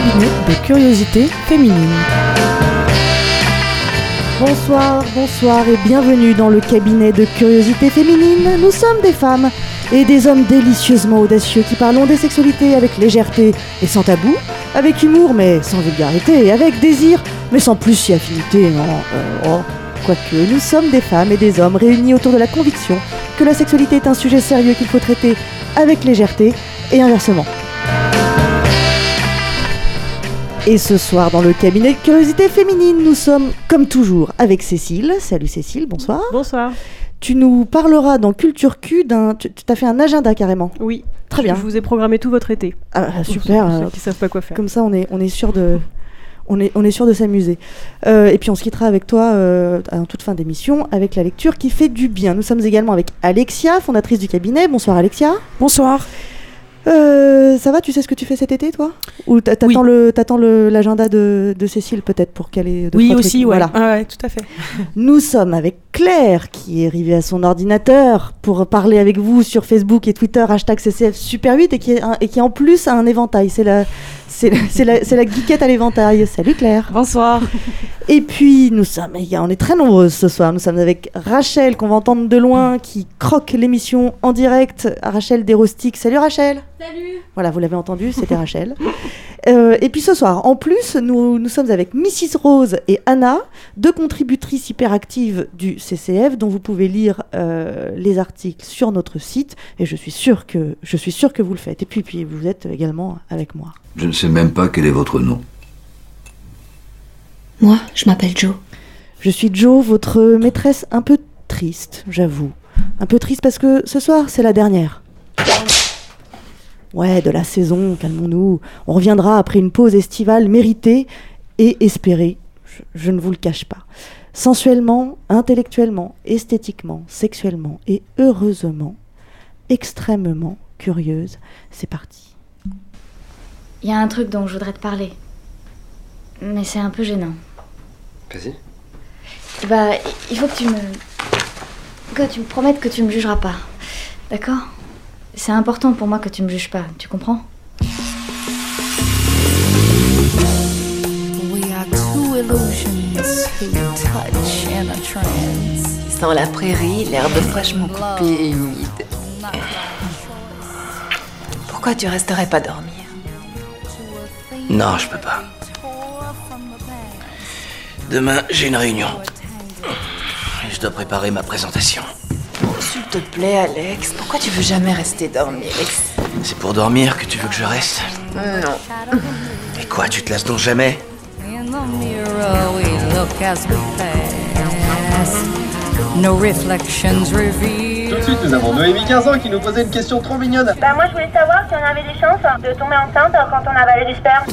cabinet de curiosité féminine. Bonsoir, bonsoir et bienvenue dans le cabinet de curiosité féminine. Nous sommes des femmes et des hommes délicieusement audacieux qui parlons des sexualités avec légèreté et sans tabou, avec humour mais sans vulgarité, et avec désir mais sans plus si affinité. Non, euh, oh. Quoique, nous sommes des femmes et des hommes réunis autour de la conviction que la sexualité est un sujet sérieux qu'il faut traiter avec légèreté et inversement. Et ce soir, dans le cabinet Curiosité Féminine, nous sommes, comme toujours, avec Cécile. Salut Cécile, bonsoir. Bonsoir. Tu nous parleras dans Culture Q d'un. Tu as fait un agenda carrément. Oui. Très bien. Je vous ai programmé tout votre été. Ah, super. Pour ceux qui savent pas quoi faire. Comme ça, on est, on est sûr de. On est, on est sûr de s'amuser. Euh, et puis on se quittera avec toi euh, en toute fin d'émission avec la lecture qui fait du bien. Nous sommes également avec Alexia, fondatrice du cabinet. Bonsoir Alexia. Bonsoir. Euh, ça va, tu sais ce que tu fais cet été, toi? Ou t'a- t'attends Oui. le t'attends l'agenda de, de Cécile peut-être pour qu'elle ait. Oui, aussi, ouais. Voilà. Ah ouais, tout à fait. Nous sommes avec Claire qui est arrivée à son ordinateur pour parler avec vous sur Facebook et Twitter hashtag CCF Super 8 et qui, est un- et qui en plus a un éventail. C'est la, c'est la, c'est la, c'est la geekette à l'éventail. Salut Claire. Bonsoir. Et puis nous sommes, il y a- on est très nombreuses ce soir. Nous sommes avec Rachel qu'on va entendre de loin qui croque l'émission en direct. Rachel Desrostiques. Salut Rachel. Salut Voilà, vous l'avez entendu, c'était Rachel. Euh, et puis ce soir, en plus, nous, nous sommes avec Mrs. Rose et Anna, deux contributrices hyperactives du CCF, dont vous pouvez lire euh, les articles sur notre site. Et je suis sûre que, je suis sûre que vous le faites. Et puis, puis vous êtes également avec moi. Je ne sais même pas quel est votre nom. Moi, je m'appelle Joe. Je suis Jo, votre maîtresse un peu triste, j'avoue. Un peu triste parce que ce soir, c'est la dernière. Ouais, de la saison, calmons-nous. On reviendra après une pause estivale méritée et espérée, je, je ne vous le cache pas. Sensuellement, intellectuellement, esthétiquement, sexuellement et heureusement, extrêmement curieuse, c'est parti. Il y a un truc dont je voudrais te parler. Mais c'est un peu gênant. Vas-y. Bah, il faut que tu me. que tu me promettes que tu me jugeras pas. D'accord? C'est important pour moi que tu me juges pas, tu comprends? Sent la prairie, l'herbe fraîchement coupée et humide. Pourquoi tu resterais pas dormir? Non, je peux pas. Demain, j'ai une réunion. Et je dois préparer ma présentation. S'il te plaît, Alex, pourquoi tu veux jamais rester dormir C'est pour dormir que tu veux que je reste Non. Et quoi, tu te lasses donc jamais. Tout de suite, nous avons Noémie 15 ans qui nous posait une question trop mignonne. Bah moi je voulais savoir si on avait des chances de tomber enceinte quand on avalait du sperme.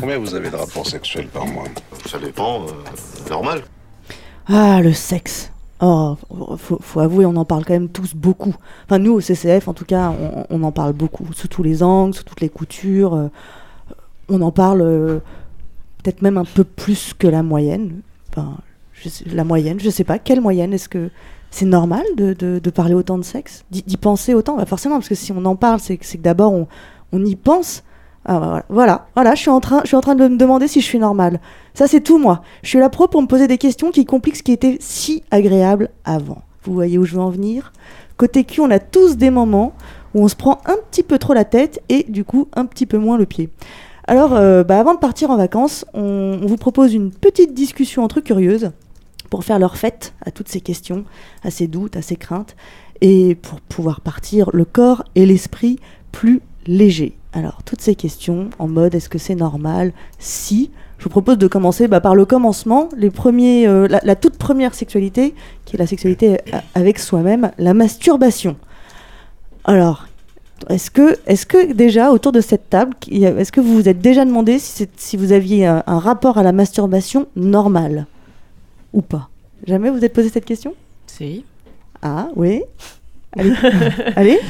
Combien vous avez de rapports sexuels par mois? Ça dépend, euh, normal. Ah, le sexe. Oh, faut, faut avouer, on en parle quand même tous beaucoup. Enfin, nous, au CCF, en tout cas, on, en parle beaucoup. Sous tous les angles, sous toutes les coutures. euh, on en parle euh, peut-être même un peu plus que la moyenne. Enfin, la moyenne, je sais pas. Quelle moyenne? Est-ce que c'est normal de, parler autant de sexe? D'y penser autant? Bah Forcément, parce que si on en parle, c'est que d'abord, on y pense. Ah, bah, voilà, voilà, voilà, je suis en train, je suis en train de me demander si je suis normale. Ça, c'est tout moi. Je suis là pro pour me poser des questions qui compliquent ce qui était si agréable avant. Vous voyez où je veux en venir? Côté cul, on a tous des moments où on se prend un petit peu trop la tête et du coup un petit peu moins le pied. Alors, euh, bah, avant de partir en vacances, on, on vous propose une petite discussion entre curieuses pour faire leur fête à toutes ces questions, à ces doutes, à ces craintes, et pour pouvoir partir le corps et l'esprit plus légers. Alors, toutes ces questions en mode est-ce que c'est normal Si, je vous propose de commencer bah, par le commencement, les premiers, euh, la, la toute première sexualité, qui est la sexualité a- avec soi-même, la masturbation. Alors, est-ce que, est que déjà autour de cette table, est-ce que vous vous êtes déjà demandé si, vous aviez un, un rapport à la masturbation normal ou pas? Jamais vous vous êtes posé cette question? Si. Ah oui. Allez, Allez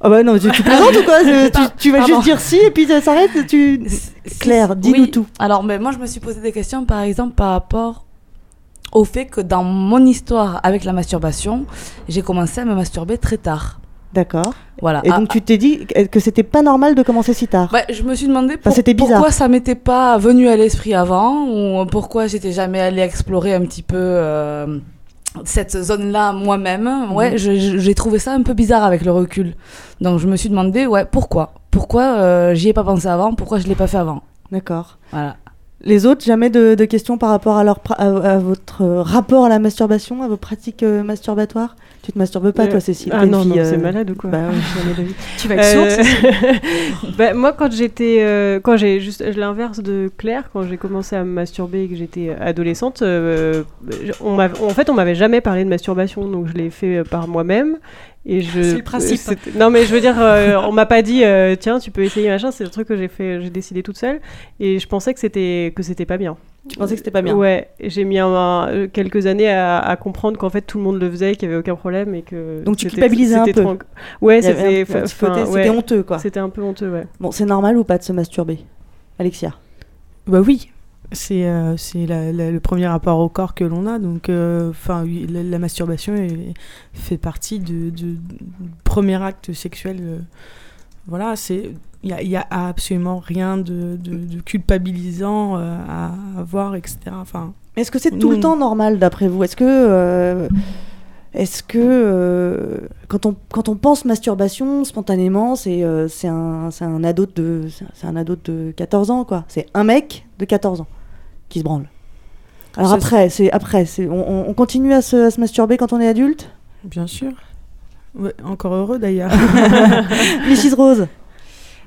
Ah bah non, tu, tu plaisantes ou quoi tu, tu vas Pardon. juste dire si et puis ça s'arrête tu... Claire, dis-nous Oui. tout. Alors, mais moi, je me suis posé des questions, par exemple, par rapport au fait que dans mon histoire avec la masturbation, j'ai commencé à me masturber très tard. D'accord. Voilà. Et Ah, donc tu t'es dit que c'était pas normal de commencer si tard. Ouais, je me suis demandé pour- pourquoi ça m'était pas venu à l'esprit avant, ou pourquoi j'étais jamais allée explorer un petit peu euh, cette zone-là moi-même. Ouais, Mhm. j'ai trouvé ça un peu bizarre avec le recul. Donc je me suis demandé, ouais, pourquoi? Pourquoi euh, j'y ai pas pensé avant? Pourquoi je l'ai pas fait avant? D'accord. Voilà. Les autres, jamais de, de questions par rapport à, leur à, à votre euh, rapport à la masturbation, à vos pratiques euh, masturbatoires? Tu te masturbes pas, Euh, toi, Cécile Ah non, non, c'est euh, malade ou quoi bah ouais. Tu vas être sourde, bah, Moi, quand j'étais. euh, quand j'ai juste l'inverse de Claire, quand j'ai commencé à me masturber et que j'étais adolescente, euh, on en fait, on m'avait jamais parlé de masturbation, donc je l'ai fait euh, par moi-même. Et je, C'est le principe. c'était- Non, mais je veux dire, euh, on m'a pas dit, euh, tiens, tu peux essayer machin. C'est le truc que j'ai fait, j'ai décidé toute seule. Et je pensais que c'était que c'était pas bien. Tu pensais que c'était pas bien Ouais. J'ai mis un- un- quelques années à, à comprendre qu'en fait tout le monde le faisait, qu'il y avait aucun problème et que. Donc tu c'était- culpabilisais un peu. c'était. ouais. C'était honteux, quoi. C'était un peu honteux, ouais. Bon, c'est normal ou pas de se masturber Alexia? Bah oui, c'est euh, le premier rapport au corps que l'on a. Donc, euh, enfin, la, la masturbation est- fait partie du premier acte sexuel. euh, voilà, c'est il y a, absolument rien de, de- de culpabilisant euh, à avoir, etc. Enfin, Est-ce que c'est tout le temps normal d'après vous? Est-ce que, est-ce que euh, quand, on, quand on pense masturbation, spontanément, c'est euh, un, un, ado de, un ado de 14 ans, quoi. C'est un mec de 14 ans qui se branle. Alors Ça, après, c'est après, c'est on, on- on continue à se, à se masturber quand on est adulte? Bien sûr. Ouais, encore heureux d'ailleurs. Mrs Rose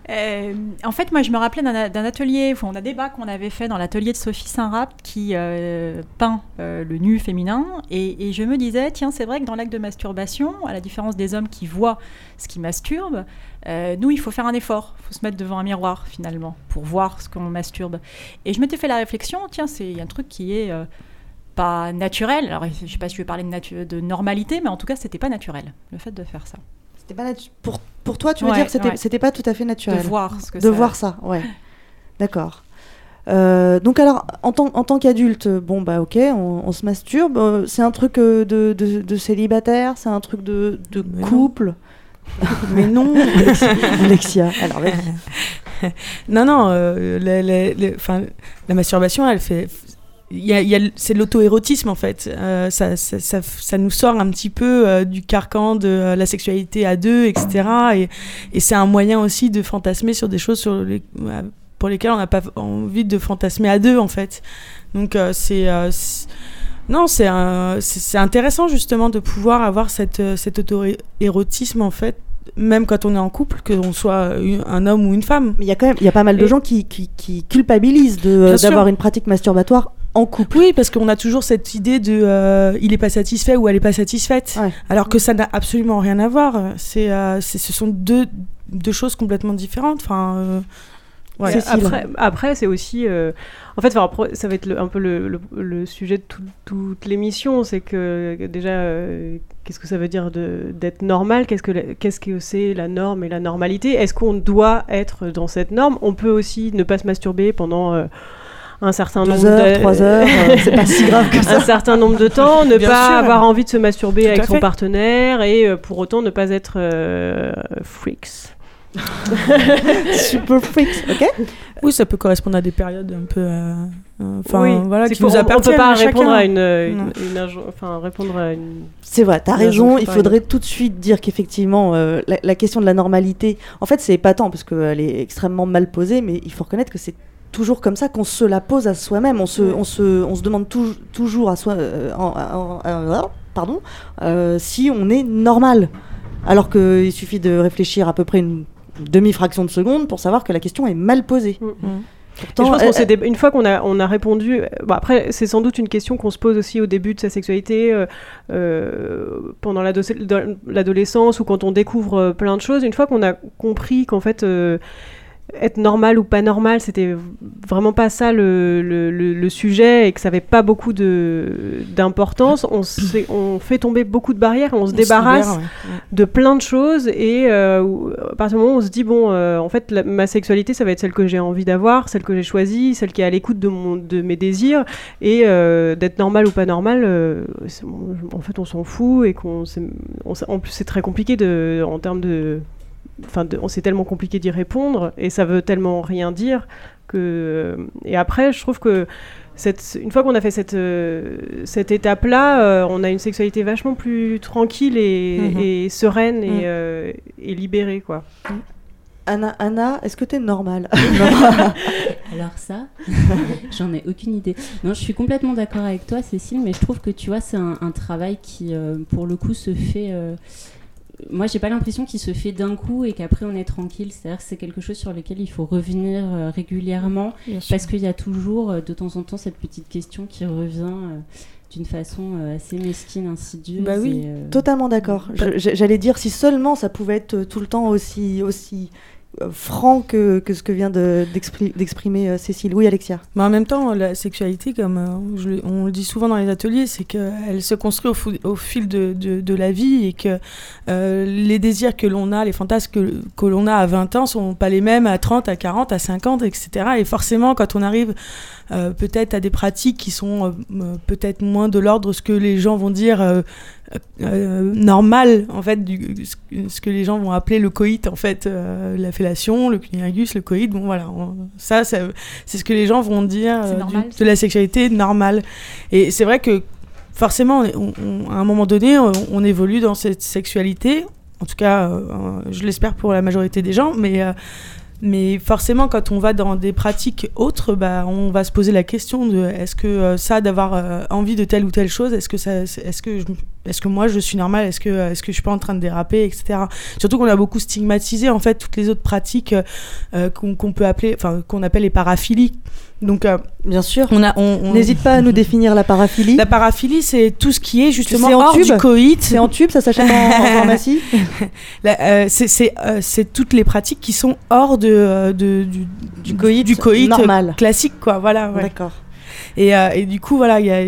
Euh, en fait, moi, je me rappelais d'un atelier, enfin, d'un débat qu'on avait fait dans l'atelier de Sophie Saint-Rapt qui euh, peint euh, le nu féminin. Et, je me disais, tiens, c'est vrai que dans l'acte de masturbation, à la différence des hommes qui voient ce qui masturbe, nous, il faut faire un effort. Il faut se mettre devant un miroir, finalement, pour voir ce qu'on masturbe. Et je m'étais fait la réflexion, tiens, c'est un truc qui est pas naturel. Alors, je sais pas si je vais parler de, de normalité, mais en tout cas, c'était pas naturel, le fait de faire ça. C'était pas natu- pour, pour toi, tu veux Ouais, dire que c'était ouais. c'était pas tout à fait naturel De voir ce que De ça- voir ça, ouais. D'accord. Euh, donc alors, en tant, en tant qu'adulte, bon bah ok, on, on se masturbe. euh, c'est un truc euh, de, de, de célibataire, c'est un truc de, de couple? Mais non Alexia, alors vas-y. non, non, euh, la masturbation, elle fait. Y a- y a c'est l'auto-érotisme en fait. Euh, ça, ça, ça, ça nous sort un petit peu euh, du carcan de euh, la sexualité à deux, etc. Et, et c'est un moyen aussi de fantasmer sur des choses sur les, euh, pour lesquelles on n'a pas envie de fantasmer à deux en fait. Donc euh, c'est. euh, non, c'est c'est intéressant justement de pouvoir avoir cette, cet auto-érotisme en fait, même quand on est en couple, que l'on soit un homme ou une femme. Il y a quand même, il y a pas mal de Et- gens qui, qui, qui culpabilisent d'avoir une pratique masturbatoire en couple. Oui, parce qu'on a toujours cette idée de euh, il est pas satisfait ou elle est pas satisfaite, alors que ça n'a absolument rien à voir. C'est, euh, ce sont deux, deux choses complètement différentes. Enfin, euh, ouais. Après, après c'est aussi. euh, en fait, enfin, après, ça va être le- un peu le, le- le sujet de tout- toute l'émission. C'est que déjà, euh, qu'est-ce que ça veut dire d'être normal? Qu'est-ce que qu'est-ce que c'est la norme et la normalité? Est-ce qu'on doit être dans cette norme? On peut aussi ne pas se masturber pendant. Un certain Deux nombre heures, de... trois heures, euh, c'est pas si grave que ça. Un certain nombre de temps, ne Bien pas sûr. avoir envie de se masturber Tout avec son fait. partenaire et euh, pour autant ne pas être euh, freaks. Super freaks, ok Oui, ça peut correspondre à des périodes un peu. euh, euh, Enfin, oui, voilà, c'est qui nous on, peut pas à chacun. répondre à une, une, Non. une injo- enfin répondre à une. C'est vrai, t'as raison. Il faudrait une- tout de suite dire qu'effectivement, euh, la, la question de la normalité, en fait, c'est épatant parce qu'elle est extrêmement mal posée, mais il faut reconnaître que c'est toujours comme ça qu'on se la pose à soi-même. On se, on se, on se demande tou- toujours à soi, euh, en- en- en- pardon, euh, si on est normal. Alors qu'il suffit de réfléchir à peu près une demi-fraction de seconde pour savoir que la question est mal posée. Et Pourtant, je pense s'est dé- une fois qu'on a, on a répondu, euh, bon, après c'est sans doute une question qu'on se pose aussi au début de sa sexualité, euh, euh, pendant l'adolescence ou quand on découvre euh, plein de choses. Une fois qu'on a compris qu'en fait euh, être normal ou pas normal, c'était vraiment pas ça le, le, le- le sujet et que ça avait pas beaucoup d'importance. On, on fait tomber beaucoup de barrières, on se On débarrasse libère, ouais. Ouais. de plein de choses et euh, à partir du moment où on se dit bon, euh, en fait, la- ma sexualité, ça va être celle que j'ai envie d'avoir, celle que j'ai choisie, celle qui est à l'écoute de mon de mes désirs et euh, d'être normal ou pas normal. en fait, on s'en fout et qu'on en plus c'est très compliqué de en termes de enfin c'est tellement compliqué d'y répondre et ça veut tellement rien dire que et après je trouve que cette, une fois qu'on a fait cette, euh, cette étape-là, euh, on a une sexualité vachement plus tranquille et, Mhm. et sereine et, euh, et libérée, quoi. Anna, Anna est-ce que t'es normale Alors ça, j'en ai aucune idée. Non, je suis complètement d'accord avec toi, Cécile, mais je trouve que tu vois, c'est un, un travail qui, euh, pour le coup, se fait. Moi, j'ai pas l'impression qu'il se fait d'un coup et qu'après on est tranquille. C'est-à-dire que c'est quelque chose sur lequel il faut revenir euh, régulièrement Bien parce qu'il y a toujours, euh, de temps en temps, cette petite question qui revient euh, d'une façon assez mesquine, insidieuse. Bah oui, et, totalement d'accord. J'allais dire si seulement ça pouvait être tout le temps aussi, aussi franc que, ce que vient de- d'expri- d'exprimer euh, Cécile. Oui, Alexia. Mais en même temps, la sexualité, comme euh, on le dit souvent dans les ateliers, c'est qu'elle se construit au, fil de, la vie et que euh, les désirs que l'on a, les fantasmes que, que l'on a à 20 ans sont pas les mêmes à 30, à 40, à 50, etc. Et forcément, quand on arrive euh, peut-être à des pratiques qui sont euh, euh, peut-être moins de l'ordre ce que les gens vont dire euh, euh, normal, en fait, du, ce, que- les gens vont appeler le coït, en fait, euh, la fellation, le cunnilingus, le coït, bon voilà, on- ça, ça c'est ce que les gens vont dire C'est euh, normal, du- de la sexualité normale. Et c'est vrai que forcément, on- on- à un moment donné, on, évolue dans cette sexualité. En tout cas, je l'espère pour la majorité des gens, mais mais forcément, quand on va dans des pratiques autres, bah, on va se poser la question de est-ce que euh, ça, d'avoir euh, envie de telle ou telle chose, est-ce que, ça, est-ce que, je- est-ce que moi je suis normale, est-ce que, est-ce que je suis pas en train de déraper, etc. Surtout qu'on a beaucoup stigmatisé en fait toutes les autres pratiques euh, euh, qu'on, peut appeler, enfin qu'on appelle les paraphilies. Donc, euh, bien sûr, on a, on, on- N'hésite pas à nous définir la paraphilie. La paraphilie, c'est tout ce qui est justement en hors tube? du coït. C'est en tube, ça s'achète en, en pharmacie? Euh, c'est euh, toutes les pratiques qui sont hors de, euh, de- du, Du coït du coït normal. euh, classique, quoi. Voilà. ouais. D'accord. Et, euh, et du coup, voilà, il y a,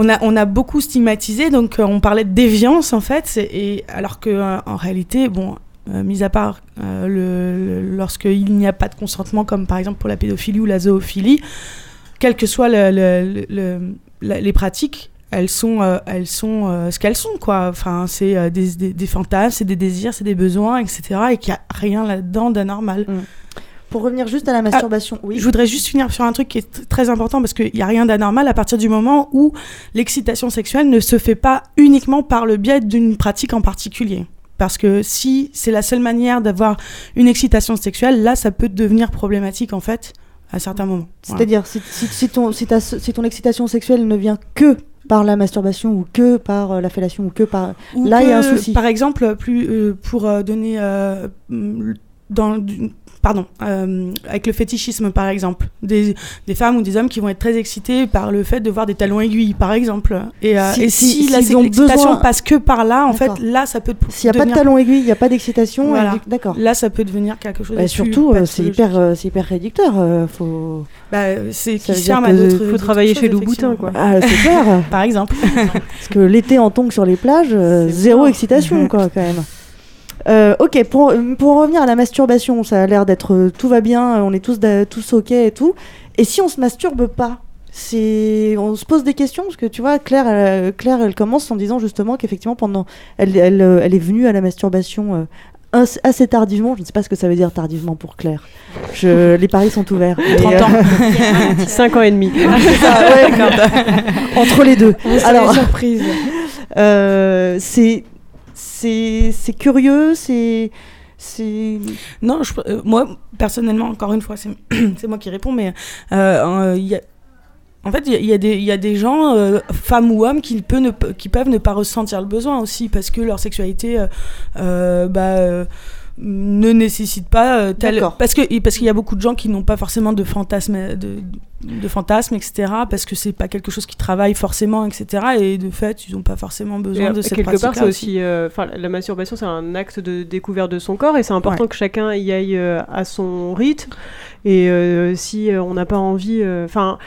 on a, on a beaucoup stigmatisé, donc euh, on parlait de déviance en fait, et alors que euh, en réalité, bon, euh, mis à part le, lorsqu'il n'y a pas de consentement, comme par exemple pour la pédophilie ou la zoophilie, quelles que soient les pratiques, elles sont, elles sont ce qu'elles sont, quoi. Enfin, c'est des, des, des fantasmes, c'est des désirs, c'est des besoins, etc. Et qu'il n'y a rien là-dedans d'anormal. Pour revenir juste à la masturbation, oui. Je voudrais juste finir sur un truc qui est très important parce qu'il n'y a rien d'anormal à partir du moment où l'excitation sexuelle ne se fait pas uniquement par le biais d'une pratique en particulier. Parce que si c'est la seule manière d'avoir une excitation sexuelle, là, ça peut devenir problématique en fait à certains moments. Voilà. C'est-à-dire, si, si, si ton, si, ta- si ton excitation sexuelle ne vient que par la masturbation ou que par euh, la fellation ou que par... Ou Là, il y a un souci. Par exemple, plus, euh, pour euh, donner. euh, dans, pardon, euh, avec le fétichisme par exemple, des, des femmes ou des hommes qui vont être très excités par le fait de voir des talons aiguilles par exemple. Et, euh, Si- et si- si, la ont l'excitation passe que par là, en fait, là ça peut. S'il n'y a pas de talon aiguille, il n'y a pas d'excitation. Voilà. D'accord. Là, ça peut devenir quelque chose Bah, de surtout, euh, c'est hyper, euh, c'est hyper réducteur. euh, faut... Bah, c'est qui sert à d'autres. faut travailler chez Louboutin, quoi. Ah, c'est clair. Par exemple. Parce que l'été en tongs sur les plages, euh, zéro excitation, quoi, quand même. Euh, ok, pour, pour en revenir à la masturbation, ça a l'air d'être euh, tout va bien, euh, on est tous, tous ok et tout. Et si on se masturbe pas c'est on se pose des questions parce que tu vois Claire elle, Claire elle commence en disant justement qu'effectivement pendant elle, elle, euh, elle est venue à la masturbation euh, as- assez tardivement je ne sais pas ce que ça veut dire tardivement pour Claire je, les paris sont ouverts Mais, 30 euh, ans. 5 ans et demi. Ah, c'est ça, ouais, entre les deux alors surprise. euh, c'est c'est curieux, c'est Non, euh, moi, personnellement, encore une fois, c'est moi qui réponds, mais euh, en fait, il y y, a des- gens, euh, femmes ou hommes, qui, qui peuvent ne pas ressentir le besoin aussi, parce que leur sexualité, bah, ne nécessite pas euh, tel parce que parce qu'il y a beaucoup de gens qui n'ont pas forcément de fantasmes de, de fantasmes etc parce que c'est pas quelque chose qui travaille forcément etc et de fait ils n'ont pas forcément besoin Et, de euh, cette quelque part, c'est aussi, euh, enfin, la masturbation, c'est un acte de découverte de son corps, et c'est important que chacun y aille euh, à son rythme. Et euh, si euh, on n'a pas envie, enfin.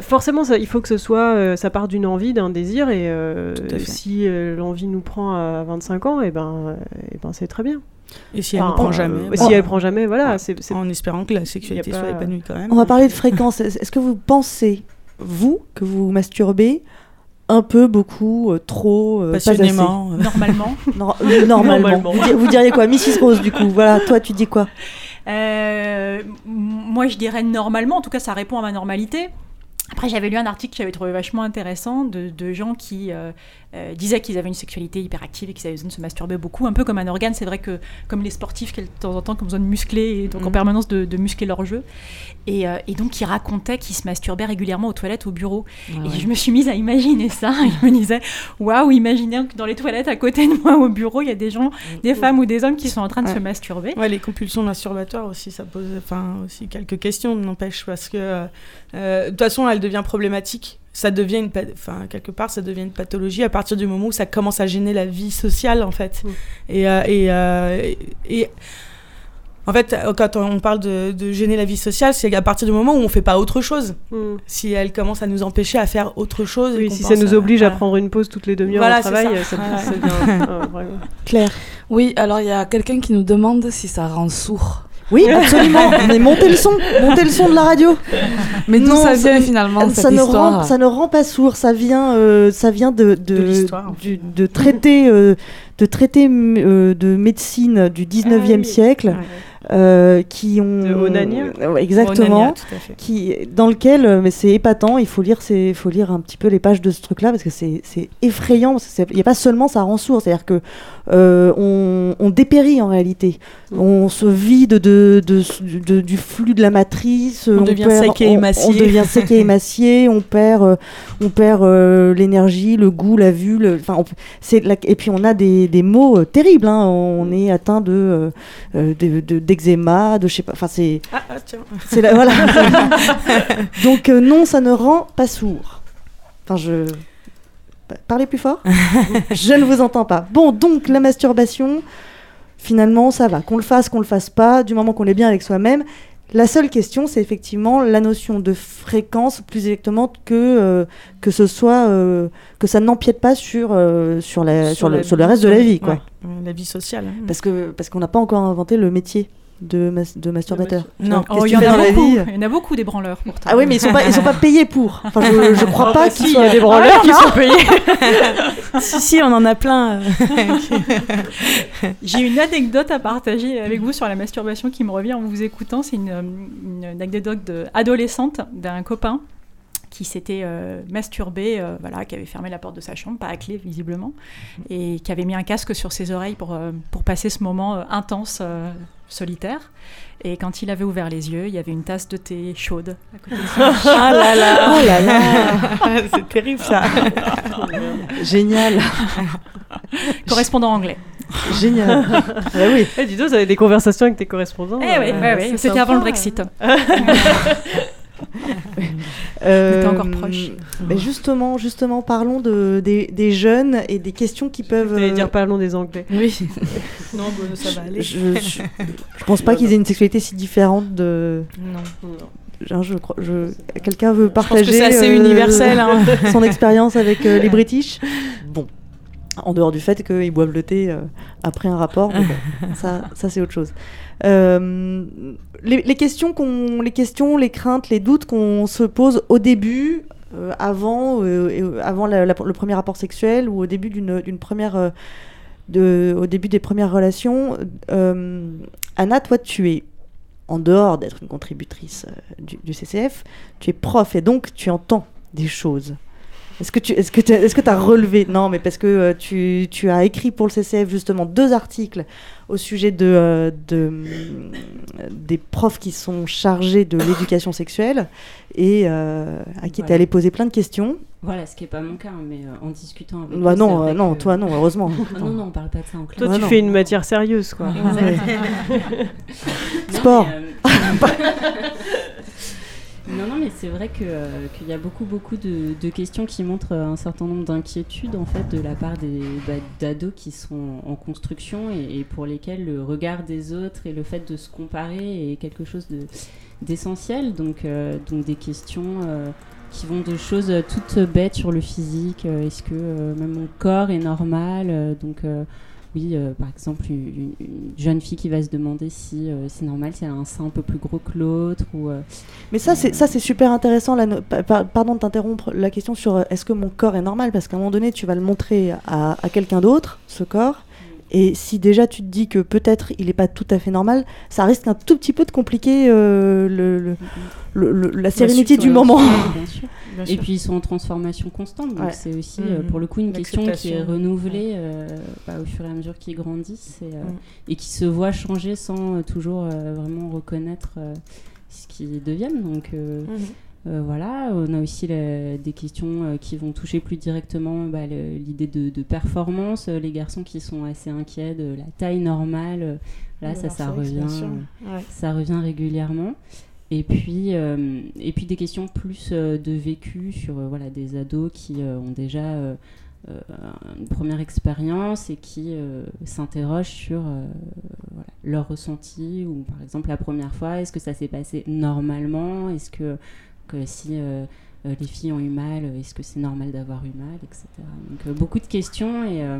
forcément, ça, il faut que ce soit, euh, ça part d'une envie, d'un désir, et euh, si euh, l'envie nous prend à 25 ans, et ben, euh, et ben c'est très bien. Et si elle Enfin, ne prend euh, jamais si bah, elle prend jamais, voilà, c'est c'est- en espérant que la sexualité a soit pas- épanouie quand même On va parler de fréquence. Est- Est-ce que vous pensez, vous, que vous masturbez un peu, beaucoup, euh, trop, euh, pas assez passionnément euh. Normalement. Nor- normalement. Normalement. Vous, di- vous diriez quoi? Mrs. Rose, du coup. Voilà, toi, tu dis quoi? Euh, moi, je dirais normalement. En tout cas, ça répond à ma normalité. Après, j'avais lu un article que j'avais trouvé vachement intéressant de, de gens qui euh, euh, disaient qu'ils avaient une sexualité hyperactive et qu'ils avaient besoin de se masturber beaucoup, un peu comme un organe. C'est vrai que, comme les sportifs, qui de temps en temps, ont besoin de muscler et donc en Mhm. permanence de, de muscler leur jeu. Et, euh, et donc, qui racontaient qu'ils se masturbaient régulièrement aux toilettes au bureau. et je me suis mise à imaginer ça. Et je me disais, waouh, imaginez que dans les toilettes à côté de moi au bureau, il y a des gens, des femmes ou des hommes qui sont en train de Ouais. se masturber. Ouais, les compulsions masturbatoires aussi, ça pose enfin, aussi quelques questions, n'empêche, parce que euh, euh, de toute façon, elle devient problématique. Ça devient une, enfin, quelque part, ça devient une pathologie à partir du moment où ça commence à gêner la vie sociale, en fait. Et, euh, et, euh, et- et- en fait, euh, quand on parle de, de gêner la vie sociale, c'est à partir du moment où on fait pas autre chose. Mm. Si elle commence à nous empêcher à faire autre chose, Oui, si ça nous oblige à prendre une pause toutes les demi-heures Voilà, au travail, ça. ça, ça devient euh, Claire Oui, alors il y a quelqu'un qui nous demande si ça rend sourd. Oui, absolument. Mais montez le son, montez le son de la radio. Mais d'où Non, ça vient finalement ça cette ne histoire rend, ça ne rend pas sourd. Ça vient, euh, ça vient de de, du- de traités, euh, de traités euh, de médecine du 19e siècle. Euh, qui ont De Onania ouais, exactement Onania, tout à fait. qui dans lequel euh, mais c'est épatant il faut lire c'est faut lire un petit peu les pages de ce truc là parce que c'est c'est effrayant il n'y a pas seulement ça rend sourd c'est à dire que euh, on, on dépérit en réalité on se vide de, de, de- du flux de la matrice On devient sec et émacié. on, devient sec et émacié on perd euh, on perd euh, l'énergie le goût la vue le- c'est et puis on a des, des mots euh, terribles hein. on est atteint de de- de- d'eczéma de je sais pas enfin c'est Ah, ah, tiens. c'est la- voilà. Donc euh, non, ça ne rend pas sourd. Enfin, je parlez plus fort. je ne vous entends pas. Bon, donc la masturbation, finalement, ça va. Qu'on le fasse, qu'on le fasse pas, du moment qu'on est bien avec soi-même. La seule question, c'est effectivement la notion de fréquence, plus exactement que euh, que ce soit euh, que ça n'empiète pas sur euh, sur la sur, le, la sur le reste de la vie, quoi. ouais, la vie sociale. hein. Parce que parce qu'on n'a pas encore inventé le métier de, mas- de masturbateur. Non. Oh, il y en a beaucoup. Il y en a beaucoup des branleurs pourtant. Ah oui, mais ils sont pas, ils sont pas payés pour. Enfin, je, je crois Ah pas bah qu'ils si, il y soient a des branleurs Ah, qui sont payés. si, si, on en a plein. J'ai une anecdote à partager avec vous sur la masturbation qui me revient en vous écoutant. C'est une, euh, une anecdote adolescente d'un copain qui s'était euh, masturbé, euh, voilà, qui avait fermé la porte de sa chambre, pas à clé visiblement, et qui avait mis un casque sur ses oreilles pour, euh, pour passer ce moment euh, intense, euh, solitaire. Et quand il avait ouvert les yeux, il y avait une tasse de thé chaude à côté de son. Ah là là. Oh là là. C'est terrible ça. Génial. Correspondant anglais. Génial. Ah oui. Eh, dis donc, vous avez des conversations avec tes correspondants. Eh oui, ouais, ouais, c'est c'était sympa. avant le Brexit. Euh, encore proche. Mais justement, justement, parlons de, des, des jeunes et des questions qui peuvent. Euh, dire parlons des Anglais. Oui. Non, bon, ça va aller. Je, je, je pense pas qu'ils aient une sexualité si différente de. Non. Hein, je crois, je... Quelqu'un veut pense que partager c'est assez universel, hein. son expérience avec euh, les British? Bon, en dehors du fait qu'ils boivent le thé euh, après un rapport, ça, ça c'est autre chose. Euh, les, questions qu'on, les questions, les craintes, les doutes qu'on se pose au début, euh, avant, avant le premier rapport sexuel ou au début d'une, d'une première, de, au début des premières relations. Anna, toi, tu es en dehors d'être une contributrice du CCF, tu es prof et donc tu entends des choses. Est-ce que tu est-ce que tu est-ce que as relevé Non, mais parce que euh, tu, tu as écrit pour le CCF justement deux articles au sujet de, euh, de mm, des profs qui sont chargés de l'éducation sexuelle et euh, à qui tu es Ouais. allé poser plein de questions. Voilà, ce qui n'est pas mon cas, mais euh, en discutant avec Bah non, euh, non, toi, non, heureusement. Ah non, non, on parle pas de ça en classe. Toi, Ouais, tu non. fais une matière sérieuse, quoi. Sport. Non, non, mais c'est vrai euh, qu'il y a beaucoup, beaucoup de, de questions qui montrent euh, un certain nombre d'inquiétudes en fait de la part des bah, d'ados qui sont en construction et, pour lesquels le regard des autres et le fait de se comparer est quelque chose de d'essentiel. Donc, euh, donc des questions qui vont de choses toutes bêtes sur le physique. Est-ce que même mon corps est normal Donc oui, euh, par exemple, une, une- une jeune fille qui va se demander si euh, c'est normal si elle a un sein un peu plus gros que l'autre ou euh, Mais ça, c'est ça, c'est super intéressant. Pa- pardon de t'interrompre. La question sur est-ce que mon corps est normal, parce qu'à un moment donné, tu vas le montrer à, à quelqu'un d'autre, ce corps. Et si déjà tu te dis que peut-être il n'est pas tout à fait normal, ça risque un tout petit peu de compliquer euh, le, le- le- le- la sérénité du Bien moment. sûr, bien sûr. Et puis ils sont en transformation constante, donc Ouais. c'est aussi Mhm. euh, pour le coup une question qui est renouvelée euh, bah, au fur et à mesure qu'ils grandissent et, euh, et qui se voient changer sans toujours euh, vraiment reconnaître euh, ce qu'ils deviennent. Donc euh, Mhm. Euh, voilà, on a aussi la- des questions euh, qui vont toucher plus directement bah, l'idée de, de performance. Euh, Les garçons qui sont assez inquiets de la taille normale, là ça, ça revient, Ouais. ça revient régulièrement. Et puis, et puis des questions plus de vécu sur voilà, des ados qui ont déjà une première expérience et qui s'interrogent sur voilà, leur ressenti ou par exemple la première fois, est-ce que ça s'est passé normalement? Est-ce que, que si euh, euh, les filles ont eu mal, est-ce que c'est normal d'avoir eu mal, etc. Donc euh, beaucoup de questions et, euh,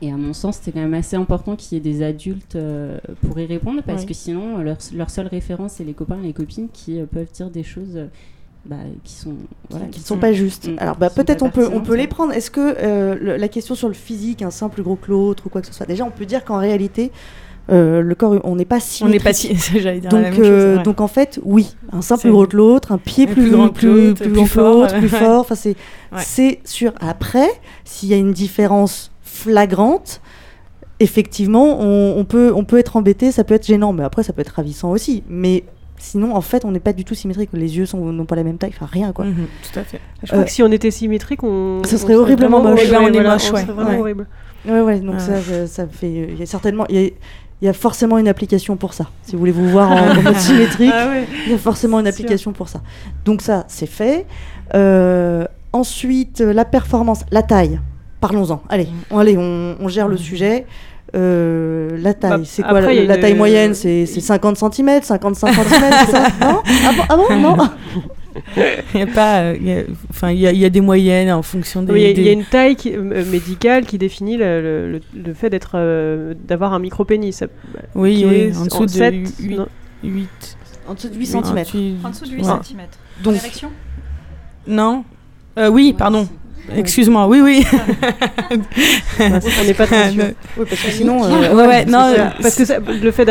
et à mon sens, c'était quand même assez important qu'il y ait des adultes euh, pour y répondre parce que sinon, euh, leur, leur seule référence, c'est les copains et les copines qui euh, peuvent dire des choses euh, bah, qui sont Voilà, qui ne sont sont pas justes. Mm, Alors bah, qui peut-être on peut, on peut les prendre. Est-ce que euh, le- la question sur le physique, un sein plus gros que l'autre ou quoi que ce soit, déjà on peut dire qu'en réalité, euh, le corps, on n'est pas On n'est pas si. J'allais dire donc, la même chose. euh, ouais. donc en fait, oui, un sein plus gros que l'autre, un pied plus, plus grand que plus, l'autre, plus fort, l'autre, plus fort. Enfin, c'est, Ouais. c'est sûr. Après, s'il y a une différence flagrante, effectivement, on, on peut, on peut être embêté, ça peut être gênant, mais après, ça peut être ravissant aussi. Mais sinon, en fait, on n'est pas du tout symétrique. Les yeux sont, n'ont pas la même taille, enfin rien quoi. Mhm, tout à fait. Je crois Euh, que si on était symétrique, on. Ce on serait horriblement moche. Eh ben, on est voilà, moche, on ouais. serait vraiment Ouais. horrible. Ouais, ouais, donc Ouais. ça, ça, ça fait. Il y a certainement. Il y a, il y a forcément une application pour ça. Si vous voulez vous voir en, en mode symétrique, Ah ouais. il y a forcément une sûr. application pour ça. Donc, ça, c'est fait. Euh, ensuite, euh, la performance, la taille. Parlons-en. Allez, on, allez on, on gère le sujet. Euh, la taille, Bah, c'est quoi la, la taille moyenne C'est c'est 50 cm, 55 cm, ça? Non? Ah bon, ah bon? Non? Il y a pas. euh, il y a- Enfin, il y, a- il y a des moyennes en fonction des. Oui, il y a- il y, des- a une taille qui- euh, médicale qui définit le, le- le- fait d'être, euh, d'avoir un micro-pénis. Ça- Oui, qui oui, est en dessous de sept, huit- non, 8. En dessous de 8 cm. En dessous de 8 Ouais. cm. Donc- L'érection Non Euh, Oui, pardon. Excuse-moi, oui, oui. non, ça n'est pas attention. Oui, parce que sinon. Euh, non, parce que le fait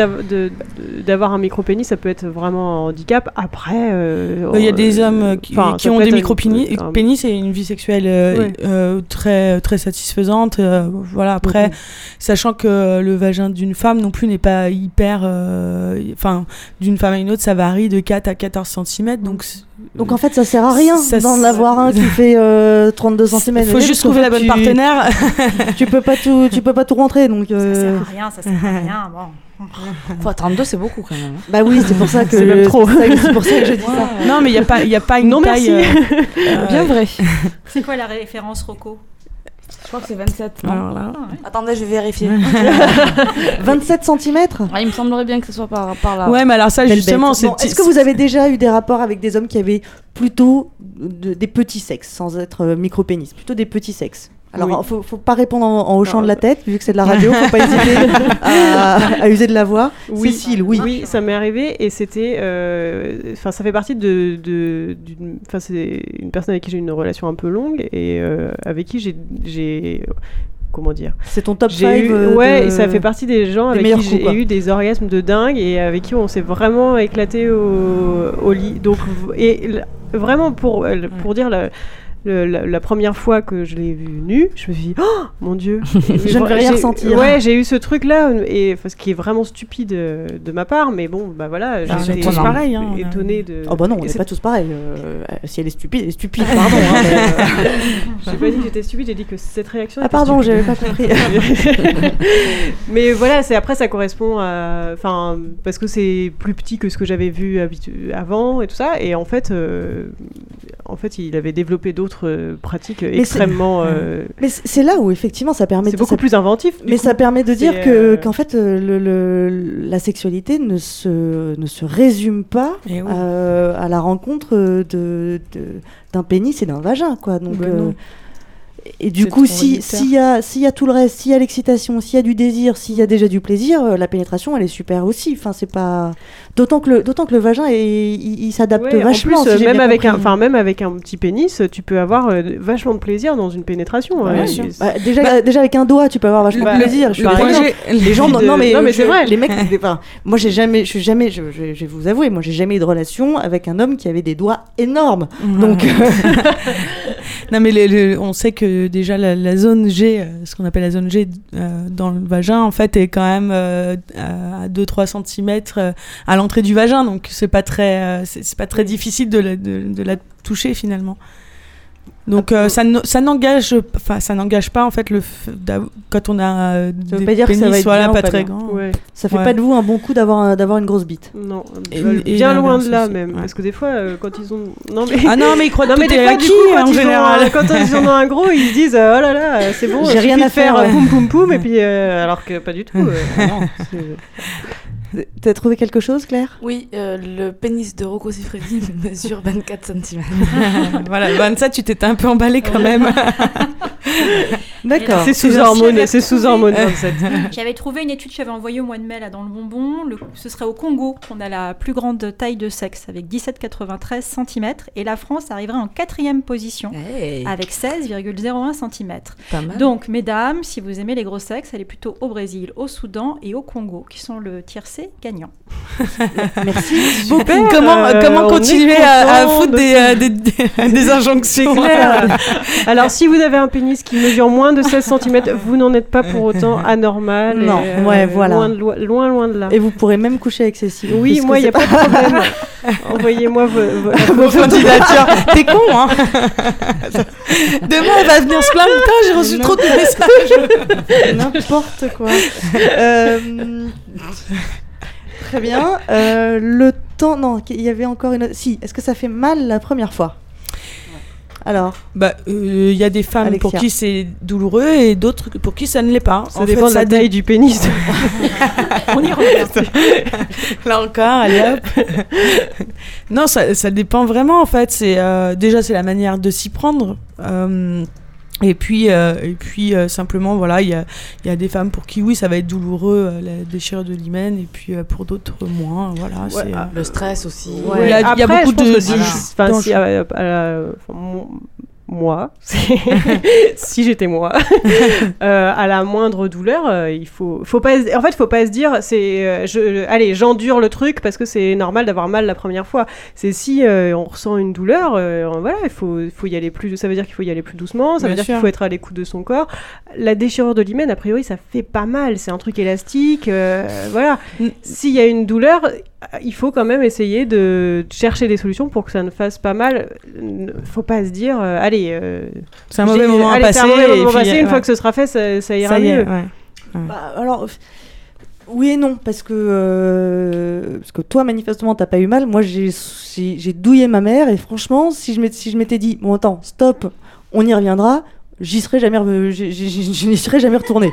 d'avoir un micro-pénis, ça peut être vraiment un handicap. Après. Euh, Il y a des hommes euh, qui, ont des micro-pénis et une vie sexuelle très, très satisfaisante. voilà, après, mm-hmm. sachant que le vagin d'une femme non plus n'est pas hyper. Enfin, d'une femme à une autre, ça varie de 4 à 14 cm. Donc, mm-hmm. donc en fait, ça sert à rien d'en avoir un qui fait 32 deux en semaine. Faut juste trouver la bonne partenaire. tu peux pas tout, tu peux pas tout rentrer donc. Ça sert à euh, rien, ça sert à rien. Bon. 32 c'est beaucoup quand même. Bah oui, c'est pour ça que c'est trop. C'est pour ça que je dis ça. Non mais il y a pas, a pas une taille. Euh, Bien euh, vrai. C'est quoi la référence Rocco? Crois que c'est 27. non alors là. Ah ouais. Attendez, je vais vérifier. 27 cm Ah, il me semblerait bien que ce soit par, par là. Ouais, mais alors ça, Belle justement, c'est. Bon, Est-ce que vous avez déjà eu des rapports avec des hommes qui avaient plutôt de- des petits sexes, sans être euh, micro-pénis, plutôt des petits sexes? Alors, Oui. il faut, faut pas répondre en, en hochant Non, de la euh, tête, vu que c'est de la radio, faut pas hésiter à, à user de la voix. Oui, Cécile, oui. Oui, ça m'est arrivé et c'était. euh, Enfin, ça fait partie de. Enfin, c'est une personne avec qui j'ai une relation un peu longue et euh, avec qui j'ai-. Comment dire C'est ton top 5 J'ai eu, ouais, et ça fait partie des gens avec qui j'ai eu des orgasmes de dingue et avec qui on s'est vraiment éclaté au, au lit. Donc, et vraiment pour, euh, pour dire, le- le- la, la première fois que je l'ai vu nu, je me suis dit, oh mon Dieu, Je ne vais rien ressentir. Ouais, j'ai eu ce truc-là, et ce qui est vraiment stupide euh, de ma part, mais bon, bah voilà, Ah, j'étais tous pareils, hein, on a- étonnée de. Oh bah non, on n'est c'est- pas tous pareils. euh, si elle est stupide, elle est stupide, pardon. hein, mais, euh, J'ai pas dit que j'étais stupide, j'ai dit que cette réaction. Ah pardon, stupide. j'avais pas compris. Mais voilà, c'est après ça correspond à, enfin, parce que c'est plus petit que ce que j'avais vu avant et tout ça, et en fait, euh, en fait, il avait développé d'autres euh, pratiques extrêmement. euh, Mais c'est là où effectivement ça permet. C'est de- beaucoup ça- plus inventif, Mais coup. ça permet de dire que euh, qu'en fait le, le- la sexualité ne se ne se résume pas Eh euh, à la rencontre de de- d'un pénis et d'un vagin quoi. Donc Ben euh. Et du coup, si s'il y a s'il y a tout le reste, s'il y a l'excitation, s'il y a du désir, s'il y a déjà du plaisir, euh, la pénétration elle est super aussi. Enfin c'est pas d'autant que le d'autant que le vagin est- il, il s'adapte ouais, en vachement. plus, si j'ai même avec un, enfin même avec un petit pénis, tu peux avoir euh, vachement de plaisir dans une pénétration. Bah, hein. sûr. c'est- Bah, déjà, déjà avec un doigt, tu peux avoir vachement Bah, de plaisir. Je suis le projet- les gens, de- non mais, non, mais je- c'est vrai. Les mecs, enfin, moi j'ai jamais, je suis jamais, je, je- je vais vous avouer, moi j'ai jamais eu de relation avec un homme qui avait des doigts énormes. Donc, euh, non, mais le- le- on sait que déjà la, zone G, euh, ce qu'on appelle la zone G euh, dans le vagin, en fait, est quand même euh, à 2-3 cm à l'entrée du vagin. Donc, c'est pas très, euh, pas très difficile de la toucher finalement. Donc, euh, ça, ça n'engage, enfin, ça n'engage pas en fait le quand on a euh, ça veut des pas dire que ça pénis, va être voilà, bien ou pas pas très grand. Ouais. ça fait Ouais. pas de vous un bon coup d'avoir un- d'avoir une grosse bite. Non, Et- et bien loin de là aussi, même, ouais. parce que des fois, euh, quand ils ont, non mais, Ah non, mais ils croient non mais tout des fois, du coup, quand en ils ont, général. euh, quand ils en ont un gros, ils se disent, oh là là, c'est bon, J'ai rien à faire, poum poum poum, et puis, euh, alors que pas du tout. euh, non, c'est- T'as trouvé quelque chose, Claire? Oui, euh, le pénis de Rocco Siffredi mesure 24 cm. voilà, 27, tu t'étais un peu emballé quand même. D'accord. C'est sous hormone, c'est sous hormone 27. J'avais trouvé une étude que j'avais envoyée au mois de mai là, dans le bonbon. Le- ce serait au Congo qu'on a la plus grande taille de sexe avec 17,93 cm et la France arriverait en quatrième position Hey. avec 16,01 cm. Pas mal. Donc, mesdames, si vous aimez les gros sexes, est plutôt au Brésil, au Soudan et au Congo qui sont le tiercé gagnant. Merci. Super, comment euh, comment est continuer à, à foutre de des, euh, des, des, des injonctions clair. Alors, si vous avez un pénis qui mesure moins de 16 cm, vous n'en êtes pas pour autant anormal. et, Non, euh, ouais, voilà. Loin, de, loin, loin de là. Et vous pourrez même coucher avec Cécile. Oui, moi, il n'y a pas de problème. Envoyez-moi vos, vos- vos candidatures. T'es con, hein Demain, elle va venir se plaindre. Putain, j'ai reçu trop de messages. N'importe quoi. Euh, Très bien. Euh, le temps. Non, il y avait encore une autre. Si, est-ce que ça fait mal la première fois? Alors, Bah, il y a des femmes pour qui c'est douloureux et d'autres pour qui ça ne l'est pas. Ça En dépend fait, de la taille du pénis. On y revient. Là encore, allez hop. non, ça, ça dépend vraiment en fait. C'est euh, déjà c'est la manière de s'y prendre. Euh, et puis, euh, et puis euh, simplement, voilà, il y a, il y a des femmes pour qui, oui, ça va être douloureux, euh, la déchirure de l'hymen, et puis euh, pour d'autres, moins. Voilà, c'est, euh, Le stress aussi. Ouais. Il y a- il y a Après, beaucoup je pense de- enfin, si, euh, mon- moi, si j'étais moi, euh, à la moindre douleur, euh, il faut, faut pas, en fait, faut pas se dire, c'est, euh, je, allez, j'endure le truc parce que c'est normal d'avoir mal la première fois. C'est si on ressent une douleur, voilà, il faut, faut y aller plus. Ça veut dire qu'il faut y aller plus doucement. Ça Bien veut dire qu'il faut être à l'écoute de son corps. La déchirure de l'hymen, a priori, ça fait pas mal. C'est un truc élastique, voilà. S'il y a une douleur, il faut quand même essayer de chercher des solutions pour que ça ne fasse pas mal. N- Faut pas se dire, euh, allez, euh, C'est un mauvais moment à allez, c'est un passer, mauvais moment euh, Une ouais. fois que ce sera fait, ça, ça ira ça y est, mieux. ouais. bah, alors. Oui et non, parce que, euh, parce que toi, manifestement, t'as pas eu mal. Moi, j'ai douillé ma mère, et franchement, si je m'étais si je m'étais dit, bon, attends, stop, on y reviendra, j'y serais jamais, n'y serais jamais retourné.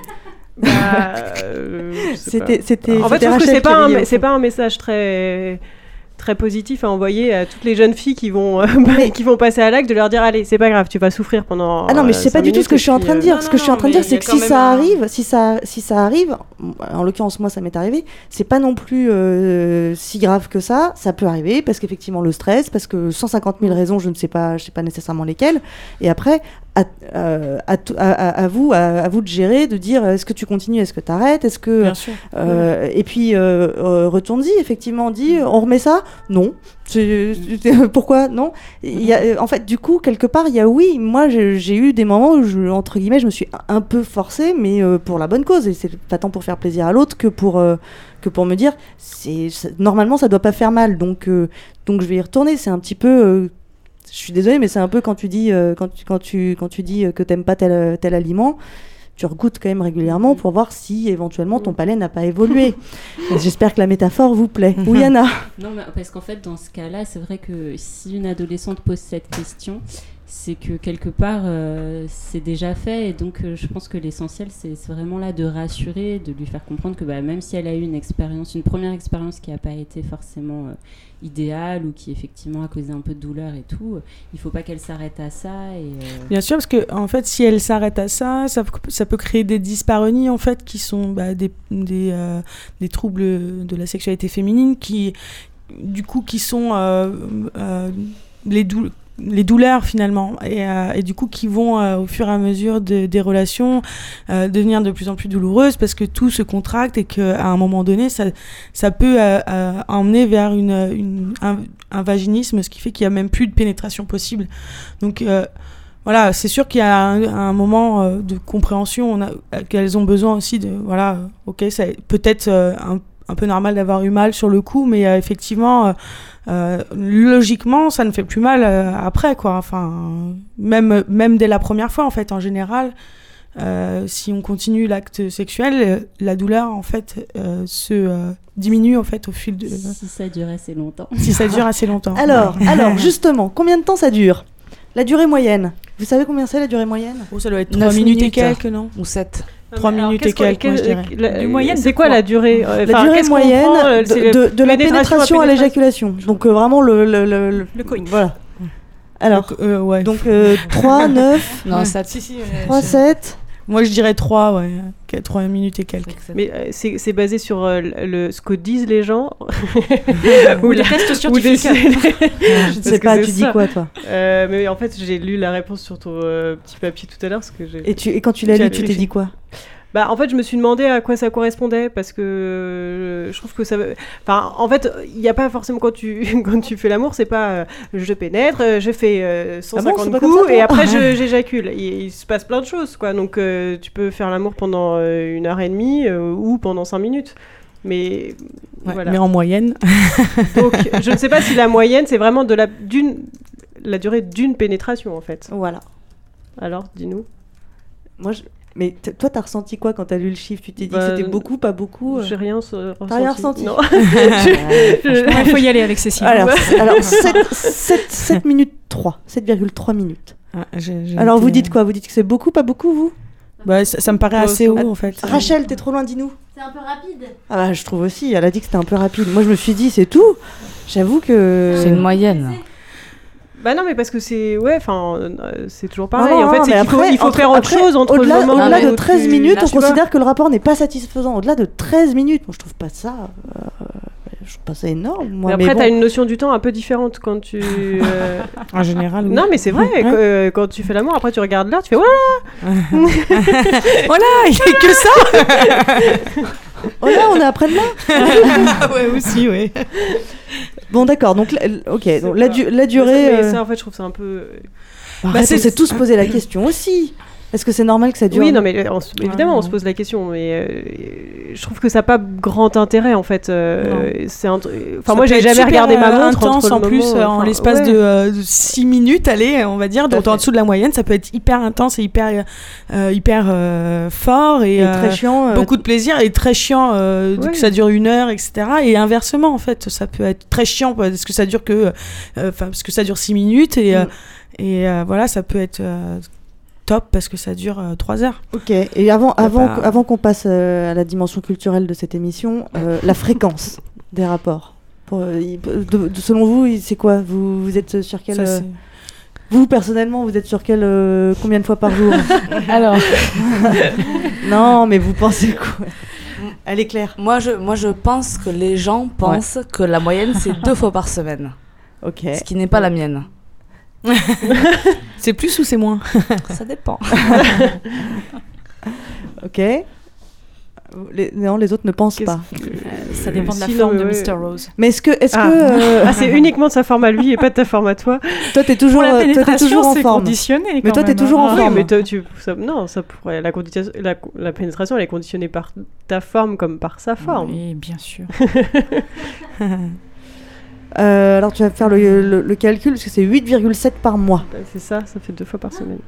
Bah, euh, je C'était- En fait, je trouve que c'est pas, un, c'est pas un message très très positif à envoyer à toutes les jeunes filles qui vont qui vont passer à l'acte de leur dire allez c'est pas grave tu vas souffrir pendant Ah non, mais je euh, sais pas du tout ce que je suis en train de euh, dire. non, ce non, que je suis en train de dire, c'est que a si ça un- arrive, si ça, si ça arrive, en l'occurrence moi ça m'est arrivé, c'est pas non plus euh, si grave que ça. Ça peut arriver parce qu'effectivement le stress, parce que 150 000 raisons, je ne sais pas, je sais pas nécessairement lesquelles. Et après, à, à, vous, à, vous de gérer, de dire est-ce que tu continues, est-ce que tu arrêtes, est-ce que Bien sûr. euh, et puis euh, euh, retourne-y effectivement, dis on remet ça, non, pourquoi? Non. Il y a, en fait du coup quelque part il y a oui, moi j'ai eu des moments où je, entre guillemets je me suis un- peu forcée, mais euh, pour la bonne cause et c'est pas tant pour faire plaisir à l'autre que pour que pour me dire c'est ça- normalement ça doit pas faire mal donc euh, donc je vais y retourner c'est un petit peu euh, je suis désolée mais c'est un peu quand tu dis euh, quand tu quand tu quand tu dis euh, que t'aimes pas tel tel aliment tu regoutes quand même régulièrement pour voir si éventuellement ton palais n'a pas évolué. J'espère que la métaphore vous plaît. Oui Anna Non, mais parce qu'en fait, dans ce cas-là, c'est vrai que si une adolescente pose cette question, c'est que quelque part, euh, c'est déjà fait. Et donc, euh, je pense que l'essentiel, c'est vraiment là de rassurer, de lui faire comprendre que bah, même si elle a eu une expérience, une première expérience qui n'a pas été forcément euh, idéale ou qui effectivement a causé un peu de douleur et tout, il faut pas qu'elle s'arrête à ça. Et, Bien sûr, parce que en fait, si elle s'arrête à ça, ça, peut- créer des dyspareunies en fait, qui sont bah, des, des, des troubles de la sexualité féminine, qui du coup qui sont les, dou- les douleurs finalement, et, euh, et du coup qui vont euh, au fur et à mesure de- des relations euh, devenir de plus en plus douloureuses parce que tout se contracte et qu'à un moment donné, ça, ça peut emmener vers une, un, vaginisme, ce qui fait qu'il n'y a même plus de pénétration possible. Donc voilà, c'est sûr qu'il y a un, moment de compréhension, qu'elles ont besoin aussi de, voilà, ok, c'est peut-être un, un peu normal d'avoir eu mal sur le coup, mais euh, effectivement, euh, euh, logiquement, ça ne fait plus mal euh, après, quoi. Enfin, même, même dès la première fois, en fait, en général, euh, si on continue l'acte sexuel, la douleur, en fait, euh, se euh, diminue, en fait, au fil de... si ça dure assez longtemps. si ça dure assez longtemps. alors Ouais. alors justement combien de temps ça dure? La durée moyenne vous savez combien c'est la durée moyenne? Oh, ça doit être 9 3 minutes, et minutes. quelques, non? Ou 7. 3 Alors, minutes et quelques, moi, je quel- dirais. la- Du moyenne C'est quoi quoi la durée euh, la durée moyenne prend, euh, de, c'est de- de la pénétration à l'éjaculation. Donc euh, vraiment le le le, le- Le coït. voilà. Alors Donc, euh, ouais. donc euh, 3 9 Non, Ouais. 7. Si, si, ouais, 3 c'est- 7 Moi, je dirais 3, ouais. 3 minutes et quelques. Mais euh, c'est basé sur euh, le, ce que disent les gens Ou les tests scientifiques. Je ne sais pas, tu dis quoi toi? Euh, Mais en fait, j'ai lu la réponse sur ton euh, petit papier tout à l'heure. parce que j'ai- Et tu et quand tu l'as lu, tu t'es dit quoi? Bah, en fait, je me suis demandé à quoi ça correspondait parce que euh, je trouve que ça. Enfin, en fait, il n'y a pas forcément quand tu quand tu fais l'amour, c'est pas euh, je pénètre, euh, je fais euh, Ah bon, 150 c'est pas comme coups ça, et après j'éjacule. Il, il se passe plein de choses, quoi. Donc, euh, tu peux faire l'amour pendant une heure et demie ou pendant cinq minutes. Mais Ouais, voilà. Mais en moyenne. Donc, je ne sais pas si la moyenne c'est vraiment de la d'une la durée d'une pénétration en fait. Voilà. Alors, dis-nous. Moi je mais t- toi t'as ressenti quoi quand t'as lu le chiffre? Tu t'es dit Bah, que c'était beaucoup, pas beaucoup euh J'ai rien euh, ressenti. T'as rien ressenti? Non. Il faut y aller avec Cécile. Alors, alors 7, 7, 7 minutes 3, 7,3 minutes. Ah, j'ai- j'ai Alors été- vous dites quoi? Vous dites que c'est beaucoup, pas beaucoup vous? Bah, ça, ça me paraît Ouais, assez haut en fait. Rachel, t'es trop loin, dis-nous. C'est un peu rapide. Ah bah je trouve aussi, elle a dit que c'était un peu rapide. Moi je me suis dit c'est tout. J'avoue que... C'est une moyenne. Bah non, mais parce que c'est ouais, enfin, euh, c'est toujours pareil. non, en fait, non, mais qu'il faut, après, il faut entre- faire autre après, chose entre au-delà, le moment Au-delà de 13 tu- minutes, là, on considère que le rapport n'est pas satisfaisant. Au-delà de 13 minutes, moi je trouve pas ça... euh, je trouve pas ça énorme. Moi, Mais après, mais t'as une notion du temps un peu différente quand tu. euh, En général, oui. Non, mais c'est vrai. Ouais. que, euh, quand tu fais l'amour, après tu regardes l'heure, tu fais voilà. voilà, il fait que ça Oh là, on est après-demain Ouais, aussi, oui. Bon d'accord, donc ok, donc, la, du- la durée... Mais euh, ça, en fait, je trouve ça un peu. bah, Bah, arrête, c'est- on s'est tous posé la question aussi. Est-ce que c'est normal que ça dure Oui, non, mais on se- évidemment, on se pose la question, mais euh, je trouve que ça n'a pas grand intérêt en fait. euh, c'est Enfin, moi, j'ai jamais regardé ma euh, montre intense entre en plus moment, euh, en l'espace ouais. de 6 minutes, allez, on va dire, donc en dessous de la moyenne, ça peut être hyper intense et hyper euh, hyper euh, fort et, Et euh, très chiant, euh, beaucoup de plaisir et très chiant euh, Ouais. que ça dure une heure, etc. Et inversement en fait, ça peut être très chiant parce que ça dure que, euh, enfin parce que ça dure 6 minutes et euh, Mm. et euh, voilà, ça peut être euh, top parce que ça dure 3 heures. Ok, et avant, avant, pas- avant qu'on passe euh, à la dimension culturelle de cette émission, euh, la fréquence des rapports. Pour, euh, il- de- de- selon vous, c'est quoi? Vous, vous êtes sur quel... Ça, euh, vous, personnellement, vous êtes sur quel... euh, combien de fois par jour? Alors, Non, mais vous pensez quoi? Elle est claire. moi je, moi je pense que les gens pensent que la moyenne c'est deux fois par semaine. Ok. Ce qui n'est pas la mienne. C'est plus ou c'est moins Ça dépend. ok. Les, non, les autres ne pensent pas. Ça dépend de la Sinon, forme de ouais. Mr. Rose. Mais est-ce que, est-ce Ah, que, euh, Ah, c'est uniquement de sa forme à lui et pas de ta forme à toi. toi t'es toujours, la euh, toi, t'es pénétration, toujours en c'est forme. conditionné. Mais toi, t'es toujours en hein. Oui, forme. mais toi, tu, ça- non, ça pourrait, la, condition- la, la pénétration, elle est conditionnée par ta forme comme par sa forme. Oui, bien sûr. Euh, alors tu vas faire le, le- le calcul parce que c'est 8,7 par mois. Bah, C'est ça, ça fait deux fois par semaine.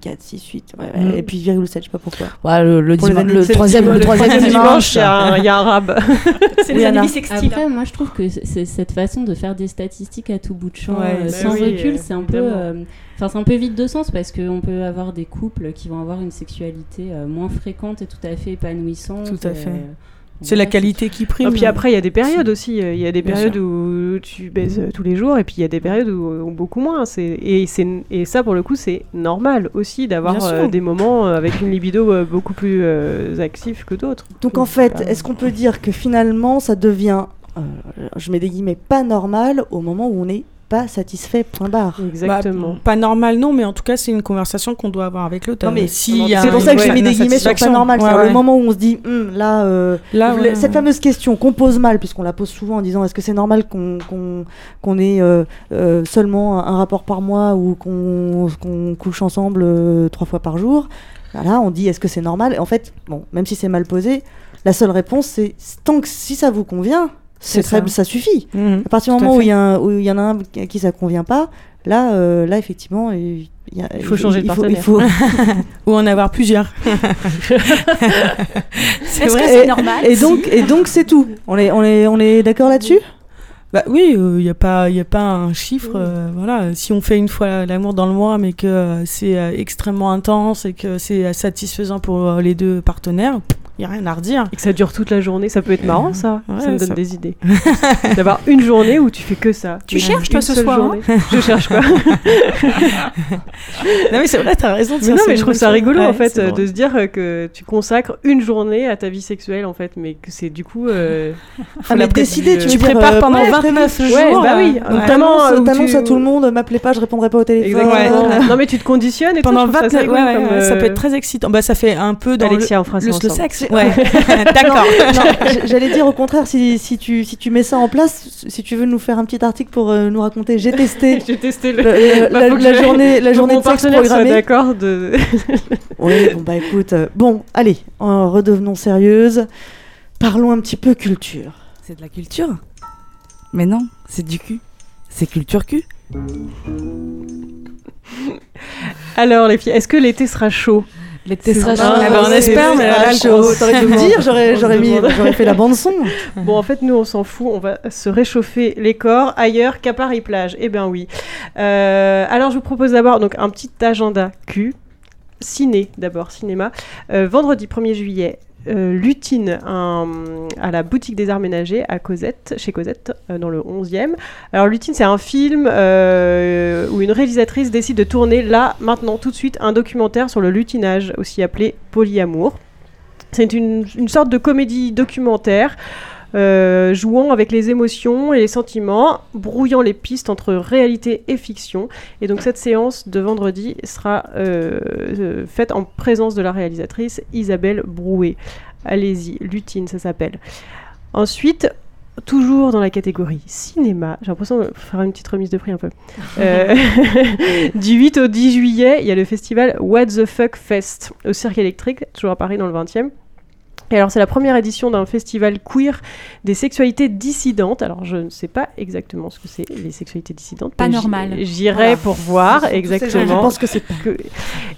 4, 6, 8. Ouais, ouais. Mm. Et puis 8,7, je sais pas pourquoi. Ouais, le, le, Pour le troisième, dimanche, le troisième dimanche. il y, a un- rab. C'est Oui, les années bissextiles. Après, moi, je trouve que cette façon de faire des statistiques à tout bout de champ, Ouais, euh, bah sans oui, recul, euh, c'est un euh, enfin, c'est un peu vide de sens parce qu'on peut avoir des couples qui vont avoir une sexualité euh, moins fréquente et tout à fait épanouissante. Tout à fait. euh, C'est la qualité qui prime. Et puis après, il y a des périodes aussi. euh, Il y a des Bien périodes où tu baises euh, tous les jours, et puis il y a des périodes où, où beaucoup moins. C'est- Et, c'est- et ça, pour le coup, c'est normal aussi d'avoir euh, des moments euh, avec une libido euh, beaucoup plus euh, active que d'autres. Donc en fait, est-ce qu'on peut dire que finalement ça devient, euh, je mets des guillemets, pas normal au moment où on n'est pas satisfait, point barre Exactement. Bah, pas normal, non, mais en tout cas, c'est une conversation qu'on doit avoir avec l'autre. Non, mais Euh, a c'est pour ça que j'ai mis des guillemets sur pas normal. Ouais. le moment où on se dit, Hum, là, euh, Là, ouais. cette fameuse question qu'on pose mal, puisqu'on la pose souvent en disant est-ce que c'est normal qu'on qu'on qu'on ait euh, euh, seulement un, rapport par mois ou qu'on qu'on couche ensemble euh, trois fois par jour? Voilà, on dit est-ce que c'est normal? Et En fait, bon, même si c'est mal posé, la seule réponse c'est tant que si ça vous convient, c'est C'est très, ça. ça suffit. Mhm, À partir du moment où il y, a un- où il y en a un à qui ça convient pas, là, euh, là effectivement, il, y a- Il faut changer de il faut- partenaire. il faut- Ou en avoir plusieurs. Que vrai. c'est Et- normal Et donc, et donc c'est tout. On est, on est, on est d'accord là-dessus? Bah oui, il n'y a, pas- y a pas un chiffre. euh, voilà. Si on fait une fois l'amour dans le mois, mais que euh, c'est euh, extrêmement intense et que c'est euh, satisfaisant pour euh, les deux partenaires, il n'y a rien à redire. Et que ça dure toute la journée, ça peut être marrant ça. Ouais, ça me donne ça- des idées. D'avoir une journée où tu fais que ça. Tu cherches, toi, ce soir, hein. Je cherche quoi Non mais c'est vrai, t'as raison. Mais non, mais je trouve ça rigolo en fait euh, de se dire euh, que tu consacres une journée à ta vie sexuelle en fait, mais que c'est du coup. euh, faut Ah, mais décider, tu, veux dire, prépares euh, pendant ouais, 29 prévu. jours. Ouais, bah euh, oui, notamment, T'annonces tu- à tout le monde, m'appelez pas, je répondrai pas au téléphone. Non, mais tu te conditionnes et Pendant tout, je trouve 29 ça, peut être très excitant. Bah ça fait un peu dans Alexia, le, sexe. Ouais. D'accord. J'allais dire au contraire, si, si, tu, si tu mets ça en place, si tu veux nous faire un petit article pour euh, nous raconter, j'ai testé J'ai testé le. le- le- Bah, la, journée, la journée de mon sexe programmée. d'accord de. Oui, bon bah écoute, euh, bon, allez, euh, redevenons sérieuses. Parlons un petit peu culture. C'est de la culture? Mais non, c'est du cul. C'est culture cul. Alors les filles, est-ce que l'été sera chaud? C'est sera. Ah, ben, on espère, mais là, dû me dire, j'aurais, j'aurais, mis, j'aurais fait la bande son. Bon, en fait, nous, on s'en fout. On va se réchauffer les corps ailleurs qu'à Paris-Plage. Eh bien, oui. Euh, alors, je vous propose d'abord donc, un petit agenda Q. Ciné, d'abord, cinéma. Euh, vendredi 1er juillet, euh, Lutine à la boutique des arts ménagers à Cosette, chez Cosette, euh, dans le 11e. Alors, Lutine, c'est un film euh, où une réalisatrice décide de tourner là, maintenant, tout de suite, un documentaire sur le lutinage, aussi appelé Polyamour. C'est une sorte de comédie documentaire euh, jouant avec les émotions et les sentiments, brouillant les pistes entre réalité et fiction. Et donc cette séance de vendredi sera euh, euh, faite en présence de la réalisatrice Isabelle Brouet. Allez-y, Lutine, ça s'appelle. Ensuite, toujours dans la catégorie cinéma, j'ai l'impression de faire une petite remise de prix un peu. Euh, du 8 au 10 juillet, il y a le festival What the Fuck Fest au Cirque électrique, toujours à Paris dans le 20e. Et alors, c'est la première édition d'un festival queer des sexualités dissidentes. Alors, je ne sais pas exactement ce que c'est, les sexualités dissidentes. Pas normal. J'irai Voilà. pour voir, exactement. pensent que c'est Que-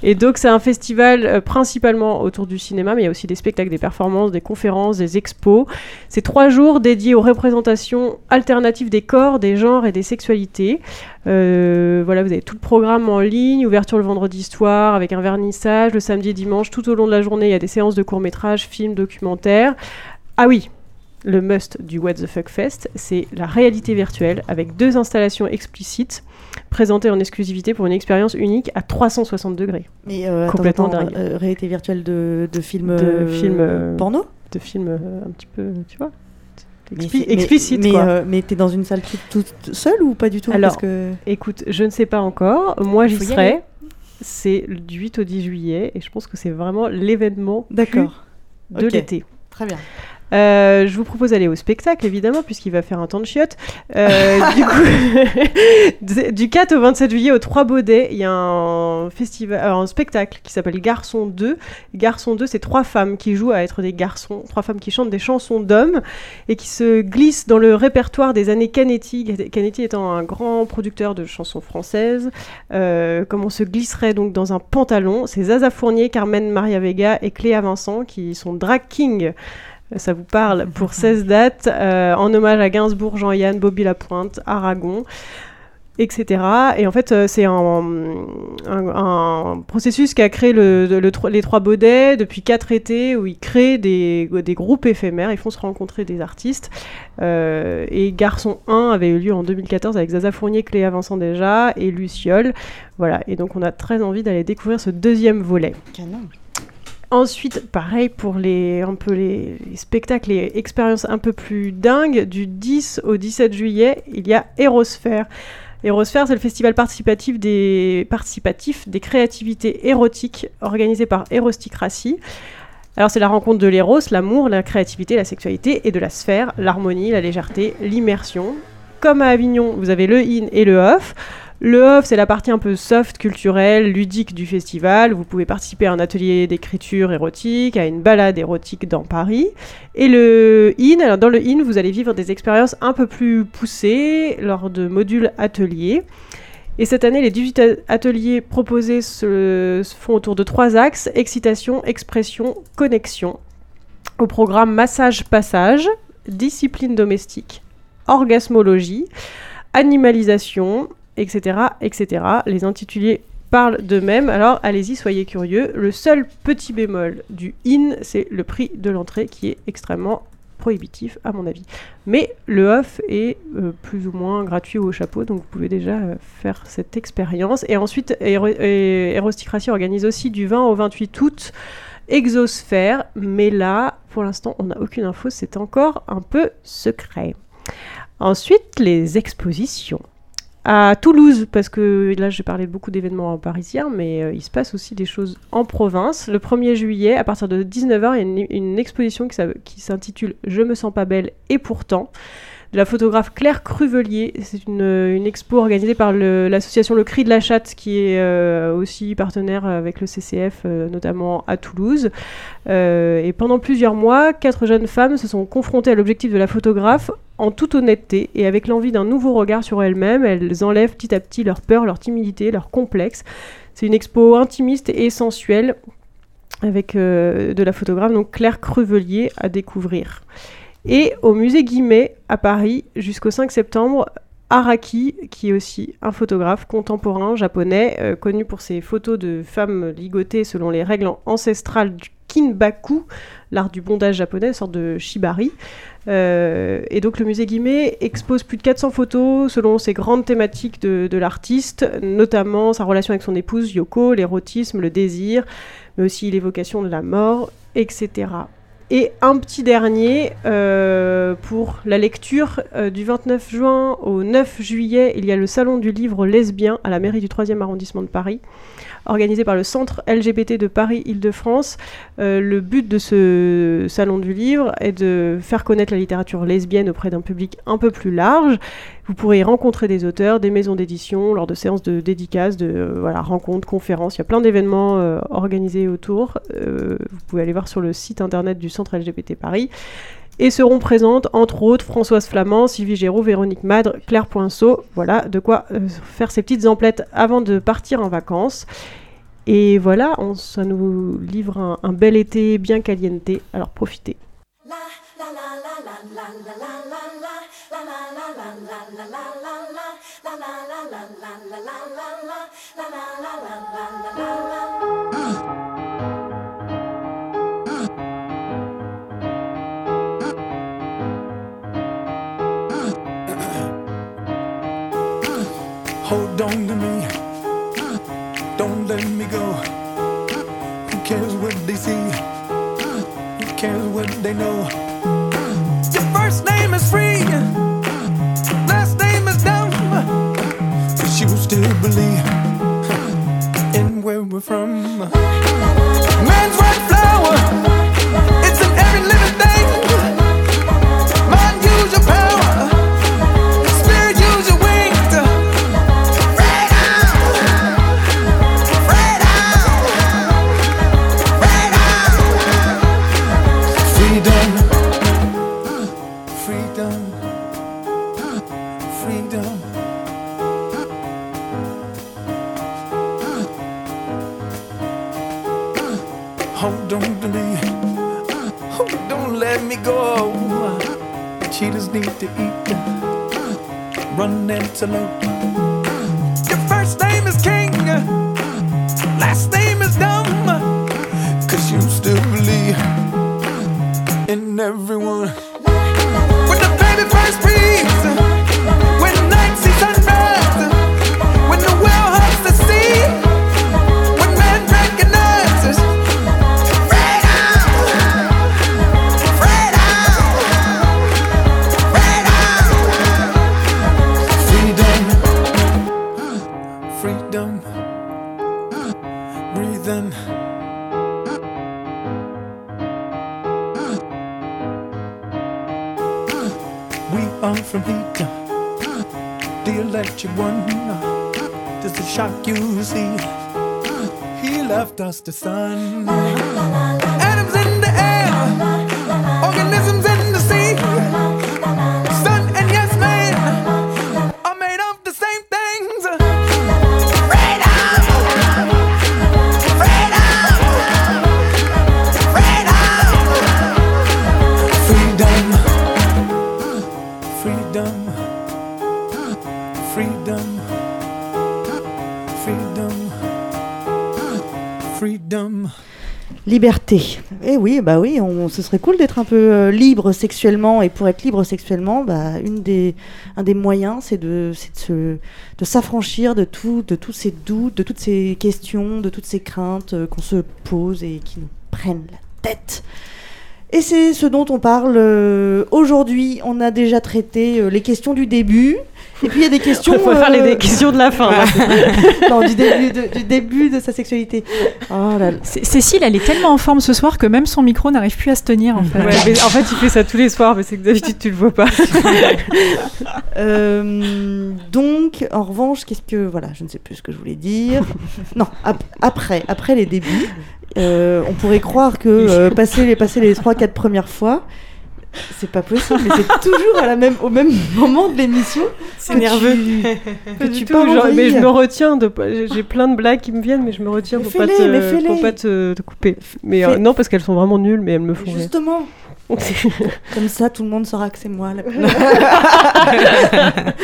Et donc, c'est un festival euh, principalement autour du cinéma, mais il y a aussi des spectacles, des performances, des conférences, des expos. C'est trois jours dédiés aux représentations alternatives des corps, des genres et des sexualités. Euh, voilà, vous avez tout le programme en ligne, ouverture le vendredi soir avec un vernissage, le samedi et dimanche, tout au long de la journée, il y a des séances de courts-métrages, films, documentaires. Ah oui, le must du What the Fuck Fest, c'est la réalité virtuelle avec deux installations explicites présentées en exclusivité pour une expérience unique à 360 degrés. Mais euh, Complètement attends, dingue. euh, réalité virtuelle de, de films, De films, porno? De films un petit peu, tu vois Expli- mais- explicite, Mais, quoi. euh, mais t'es dans une salle toute, toute seule ou pas du tout? Alors, Parce que... écoute, je ne sais pas encore. Moi, j'y serai. C'est du 8 au 10 juillet et je pense que c'est vraiment l'événement de l'été. Très bien. Euh, je vous propose d'aller au spectacle, évidemment, puisqu'il va faire un temps de chiottes. Euh, du, coup, du 4 au 27 juillet, au Trois Baudets, il y a un, festival, euh, un spectacle qui s'appelle Garçon 2. Garçon 2, c'est trois femmes qui jouent à être des garçons, trois femmes qui chantent des chansons d'hommes et qui se glissent dans le répertoire des années Canetti. Canetti étant un grand producteur de chansons françaises. Euh, comme on se glisserait donc dans un pantalon. C'est Zaza Fournier, Carmen Maria Vega et Cléa Vincent qui sont drag king. Ça vous parle pour 16 dates, euh, en hommage à Gainsbourg, Jean-Yann, Bobby Lapointe, Aragon, etc. Et en fait, euh, c'est un, un- un processus qui a créé le, le- le tro- les Trois Baudets depuis quatre étés où ils créent des, des groupes éphémères, ils font se rencontrer des artistes. Euh, et Garçon 1 avait eu lieu en 2014 avec Zaza Fournier, Cléa Vincent déjà et Luciole. Voilà, et donc on a très envie d'aller découvrir ce deuxième volet. Canon. Ensuite, pareil pour les, spectacles et expériences un peu plus dingues, du 10 au 17 juillet, il y a Érosphère. Érosphère, c'est le festival participatif des, créativités érotiques organisé par Érosticratie. Alors c'est la rencontre de l'éros, l'amour, la créativité, la sexualité et de la sphère, l'harmonie, la légèreté, l'immersion. Comme à Avignon, vous avez le in et le off. Le off, c'est la partie un peu soft, culturelle, ludique du festival. Vous pouvez participer à un atelier d'écriture érotique, à une balade érotique dans Paris. Et le in, alors dans le in, vous allez vivre des expériences un peu plus poussées lors de modules ateliers. Et cette année, les 18 a- ateliers proposés se, se font autour de trois axes excitation, expression, connexion. Au programme massage-passage, discipline domestique, orgasmologie, animalisation, etc., etc. Les intitulés parlent d'eux-mêmes, alors allez-y, soyez curieux. Le seul petit bémol du IN, c'est le prix de l'entrée qui est extrêmement prohibitif à mon avis. Mais le off est euh, plus ou moins gratuit au chapeau, donc vous pouvez déjà euh, faire cette expérience. Et ensuite, Héro- et Érosticratie organise aussi du 20 au 28 août Exosphère, mais là, pour l'instant, on n'a aucune info, c'est encore un peu secret. Ensuite, les expositions. À Toulouse, parce que là j'ai parlé beaucoup d'événements parisiens, mais euh, il se passe aussi des choses en province. Le 1er juillet, à partir de 19h, il y a une, exposition qui s'intitule Je me sens pas belle et pourtant de la photographe Claire Cruvelier. C'est une, une expo organisée par le- l'association Le Cri de la Chatte, qui est euh, aussi partenaire avec le CCF, euh, notamment à Toulouse. Euh, et pendant plusieurs mois, quatre jeunes femmes se sont confrontées à l'objectif de la photographe en toute honnêteté et avec l'envie d'un nouveau regard sur elles-mêmes. Elles enlèvent petit à petit leur peur, leur timidité, leur complexe. C'est une expo intimiste et sensuelle avec euh, de la photographe donc Claire Crevelier à découvrir. Et au musée Guimet à Paris jusqu'au 5 septembre, Araki, qui est aussi un photographe contemporain japonais, euh, connu pour ses photos de femmes ligotées selon les règles ancestrales kinbaku, l'art du bondage japonais, sorte de shibari. Euh, et donc le musée Guimet expose plus de 400 photos selon ses grandes thématiques de, de l'artiste, notamment sa relation avec son épouse Yoko, l'érotisme, le désir, mais aussi l'évocation de la mort, etc. Et un petit dernier euh, pour la lecture euh, du 29 juin au 9 juillet, il y a le salon du livre lesbien à la mairie du 3e arrondissement de Paris, organisé par le Centre LGBT de Paris-Île-de-France. Euh, le but de ce salon du livre est de faire connaître la littérature lesbienne auprès d'un public un peu plus large. Vous pourrez y rencontrer des auteurs, des maisons d'édition, lors de séances de dédicaces, de euh, rencontres, conférences. Il y a plein d'événements euh, organisés autour. Vous pouvez aller voir sur le site internet du Centre LGBT Paris. Et seront présentes, entre autres, Françoise Flamand, Sylvie Géraud, Véronique Madre, Claire Poinceau. Voilà, de quoi euh, faire ses petites emplettes avant de partir en vacances. Et voilà, on, ça nous livre un, bel été bien caliente. Alors profitez. They know? Your first name is is free. Last name is dumb. But you still believe in where we're from. salute. Liberté. Eh oui, bah oui, ce serait cool d'être un peu euh, libre sexuellement. Et pour être libre sexuellement, bah, une des, un des moyens, c'est de, de, se- de s'affranchir de, tout, de tous ces doutes, de toutes ces questions, de toutes ces craintes euh, qu'on se pose et qui nous prennent la tête. Et c'est ce dont on parle euh, aujourd'hui. On a déjà traité les questions du début. Et puis il y a des questions. On va faire les euh, questions de la fin. non, du début de, du début de sa sexualité. Oh là là. C- Cécile, elle est tellement en forme ce soir que même son micro n'arrive plus à se tenir en fait. Ouais, mais en fait, il fait ça tous les soirs, mais c'est que d'habitude, tu le vois pas. Euh, donc, en revanche, qu'est-ce que voilà, je ne sais plus ce que je voulais dire. non, ap- après, après les débuts, euh, on pourrait croire que euh, passer les passer les trois quatre premières fois, c'est pas possible, mais c'est toujours à la même au même moment de l'émission. C'est nerveux. tu- que tu tout, genre, mais je me retiens de j'ai plein de blagues qui me viennent mais je me retiens Mais pour pas, te, pour pas te, te couper mais euh, non parce qu'elles sont vraiment nulles mais elles me font rire Justement. Comme ça, tout le monde saura que c'est moi. La...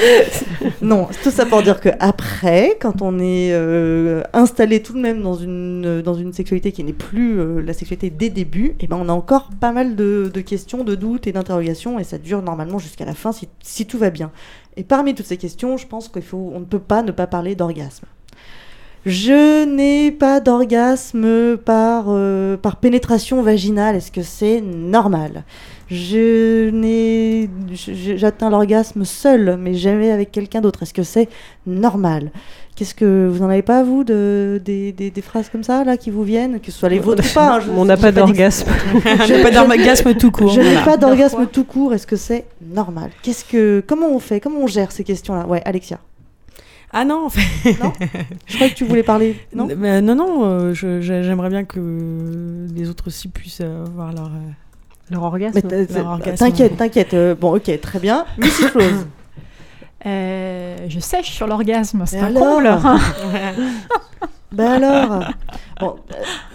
non, tout ça pour dire que après, quand on est euh, installé tout de même dans une dans une sexualité qui n'est plus euh, la sexualité des débuts, et ben on a encore pas mal de, de questions, de doutes et d'interrogations, et ça dure normalement jusqu'à la fin si, si tout va bien. Et parmi toutes ces questions, je pense qu'il faut, on ne peut pas ne pas parler d'orgasme. Je n'ai pas d'orgasme par, euh, par pénétration vaginale. Est-ce que c'est normal? Je n'ai, je- j'atteins l'orgasme seul, mais jamais avec quelqu'un d'autre. Est-ce que c'est normal? Qu'est-ce que vous en avez pas vous de des, des, des phrases comme ça là qui vous viennent, que ce soit les vôtres ou pas hein, je- on n'a pas d'orgasme On n'a pas d'orgasme tout court. Je n'ai Voilà. pas d'orgasme tout court. Est-ce que c'est normal? Qu'est-ce que comment on fait? Comment on gère ces questions-là? Ouais, Alexia. Ah non, en fait. Non Je croyais que tu voulais parler. Non Mais non, non, euh, j'aimerais bien que les autres aussi puissent euh, avoir leur. euh, leur orgasme Leur orgasme. T'inquiète, t'inquiète. euh, bon, ok, très bien. Mrs. Euh, je sèche sur l'orgasme, c'est un alors comble. Ben alors Bon, euh,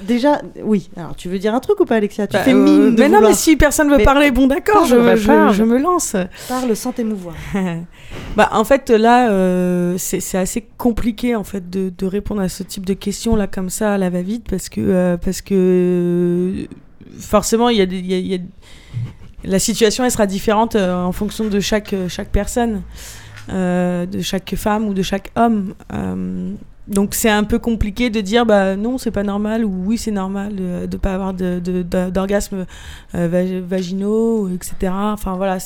déjà, oui. Alors, tu veux dire un truc ou pas, Alexia? Tu Bah, fais euh, mine de mais non, mais si personne veut Mais- parler, bon d'accord, je, bah, je- je me lance. Parle sans t'émouvoir. bah, en fait, là, euh, c'est assez compliqué en fait de, de répondre à ce type de questions là comme ça à la va-vite parce que euh, parce que euh, forcément il y a des y a- il y a- la situation elle sera différente euh, en fonction de chaque euh, chaque personne, euh, de chaque femme ou de chaque homme. Euh, donc c'est un peu compliqué de dire bah non c'est pas normal ou oui c'est normal de ne pas avoir de- de- de- d'orgasme euh, vag- vaginaux etc. Enfin voilà.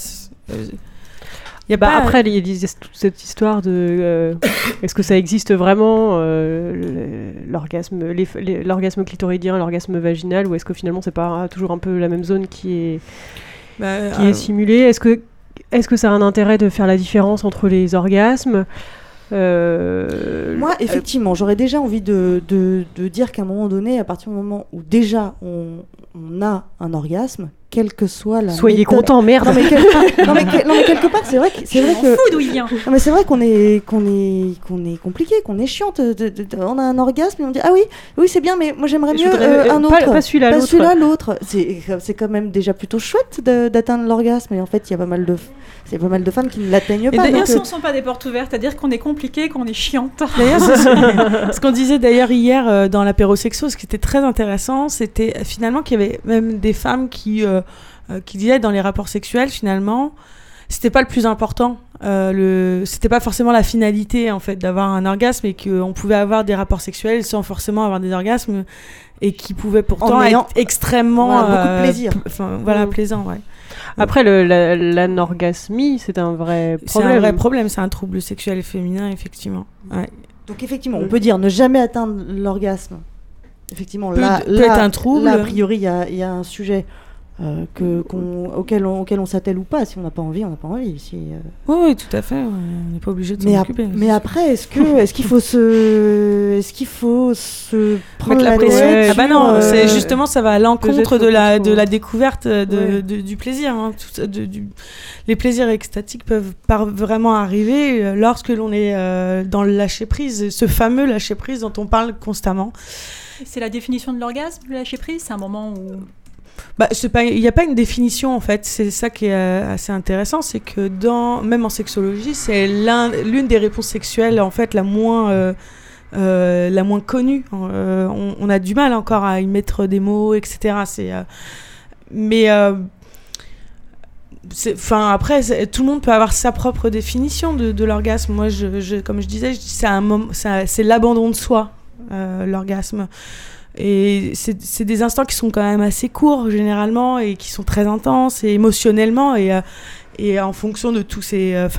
y a Bah, pas- Après, il y a toute cette histoire de euh, est-ce que ça existe vraiment euh, l'orgasme, clitoridien, l'orgasme vaginal, ou est-ce que finalement c'est pas toujours un peu la même zone qui est Bah, qui euh, est simulée? Est-ce que est-ce que ça a un intérêt de faire la différence entre les orgasmes? Euh, Moi, effectivement, j'aurais déjà envie de, de, de dire qu'à un moment donné, à partir du moment où déjà on, on a un orgasme, quelle que soit la. Soyez méthode- contents, merde. Non mais, quel- non, mais quel- non, mais quelque part, c'est vrai que c'est vrai que. il vient. Non mais c'est vrai qu'on est qu'on est qu'on est compliqué, qu'on est chiante. de- de- de- on a un orgasme et on dit ah oui oui c'est bien, mais moi j'aimerais mieux voudrais, euh, un autre. pas celui-là, l'autre. celui-là, l'autre. C'est c'est quand même déjà plutôt chouette de- d'atteindre l'orgasme et en fait il y a pas mal de c'est pas mal de femmes qui ne l'atteignent Et pas. d'ailleurs, donc, si euh, on ne sent pas des portes ouvertes, c'est-à-dire qu'on est compliqué, qu'on est chiante. D'ailleurs, c'est ce, ce qu'on disait d'ailleurs hier euh, dans l'apéro sexo, ce qui était très intéressant, c'était finalement qu'il y avait même des femmes qui, euh, qui disaient dans les rapports sexuels, finalement, c'était pas le plus important. Euh, le, c'était pas forcément la finalité en fait d'avoir un orgasme et qu'on pouvait avoir des rapports sexuels sans forcément avoir des orgasmes et qui pouvaient pourtant En ayant- être extrêmement Voilà, beaucoup de euh, plaisir. enfin, voilà Mm. plaisant ouais. Après, la- l'anorgasmie, c'est un vrai C'est problème. un vrai problème, c'est un trouble sexuel féminin effectivement. Ouais. Donc effectivement, on peut dire ne jamais atteindre l'orgasme. Effectivement, Peut- là, peut là- être un trouble. là, a priori, il y a, il y a un sujet euh, que, qu'on- auquel on, auquel on s'attelle ou pas. Si on n'a pas envie, on n'a pas envie. Si, euh, Oui, oui, tout à fait. ouais, On n'est pas obligé de Mais, s'en ap- occuper. mais après, est-ce que est-ce qu'il faut se est-ce qu'il faut se prendre Mettre la, la pression. Ah bah non, sur, c'est euh, justement ça va à l'encontre de la de la découverte de, Ouais. de- du plaisir. hein. Tout ça, de- du- les plaisirs extatiques peuvent vraiment arriver euh, lorsque l'on est euh, dans le lâcher prise, ce fameux lâcher prise dont on parle constamment. C'est la définition de l'orgasme, le lâcher prise. C'est un moment où. Bah, il n'y a pas une définition en fait. C'est ça qui est euh, assez intéressant, c'est que dans, même en sexologie, c'est l'un, l'une des réponses sexuelles en fait la moins, euh, euh, la moins connue. On, a du mal encore à y mettre des mots, etc. C'est, mais Enfin, après, tout le monde peut avoir sa propre définition de, l'orgasme. Moi, je, comme je disais, je c'est l'abandon de soi, l'orgasme. Et c'est des instants qui sont quand même assez courts, généralement, et qui sont très intenses, et émotionnellement, et, euh, et en fonction de tous ces euh,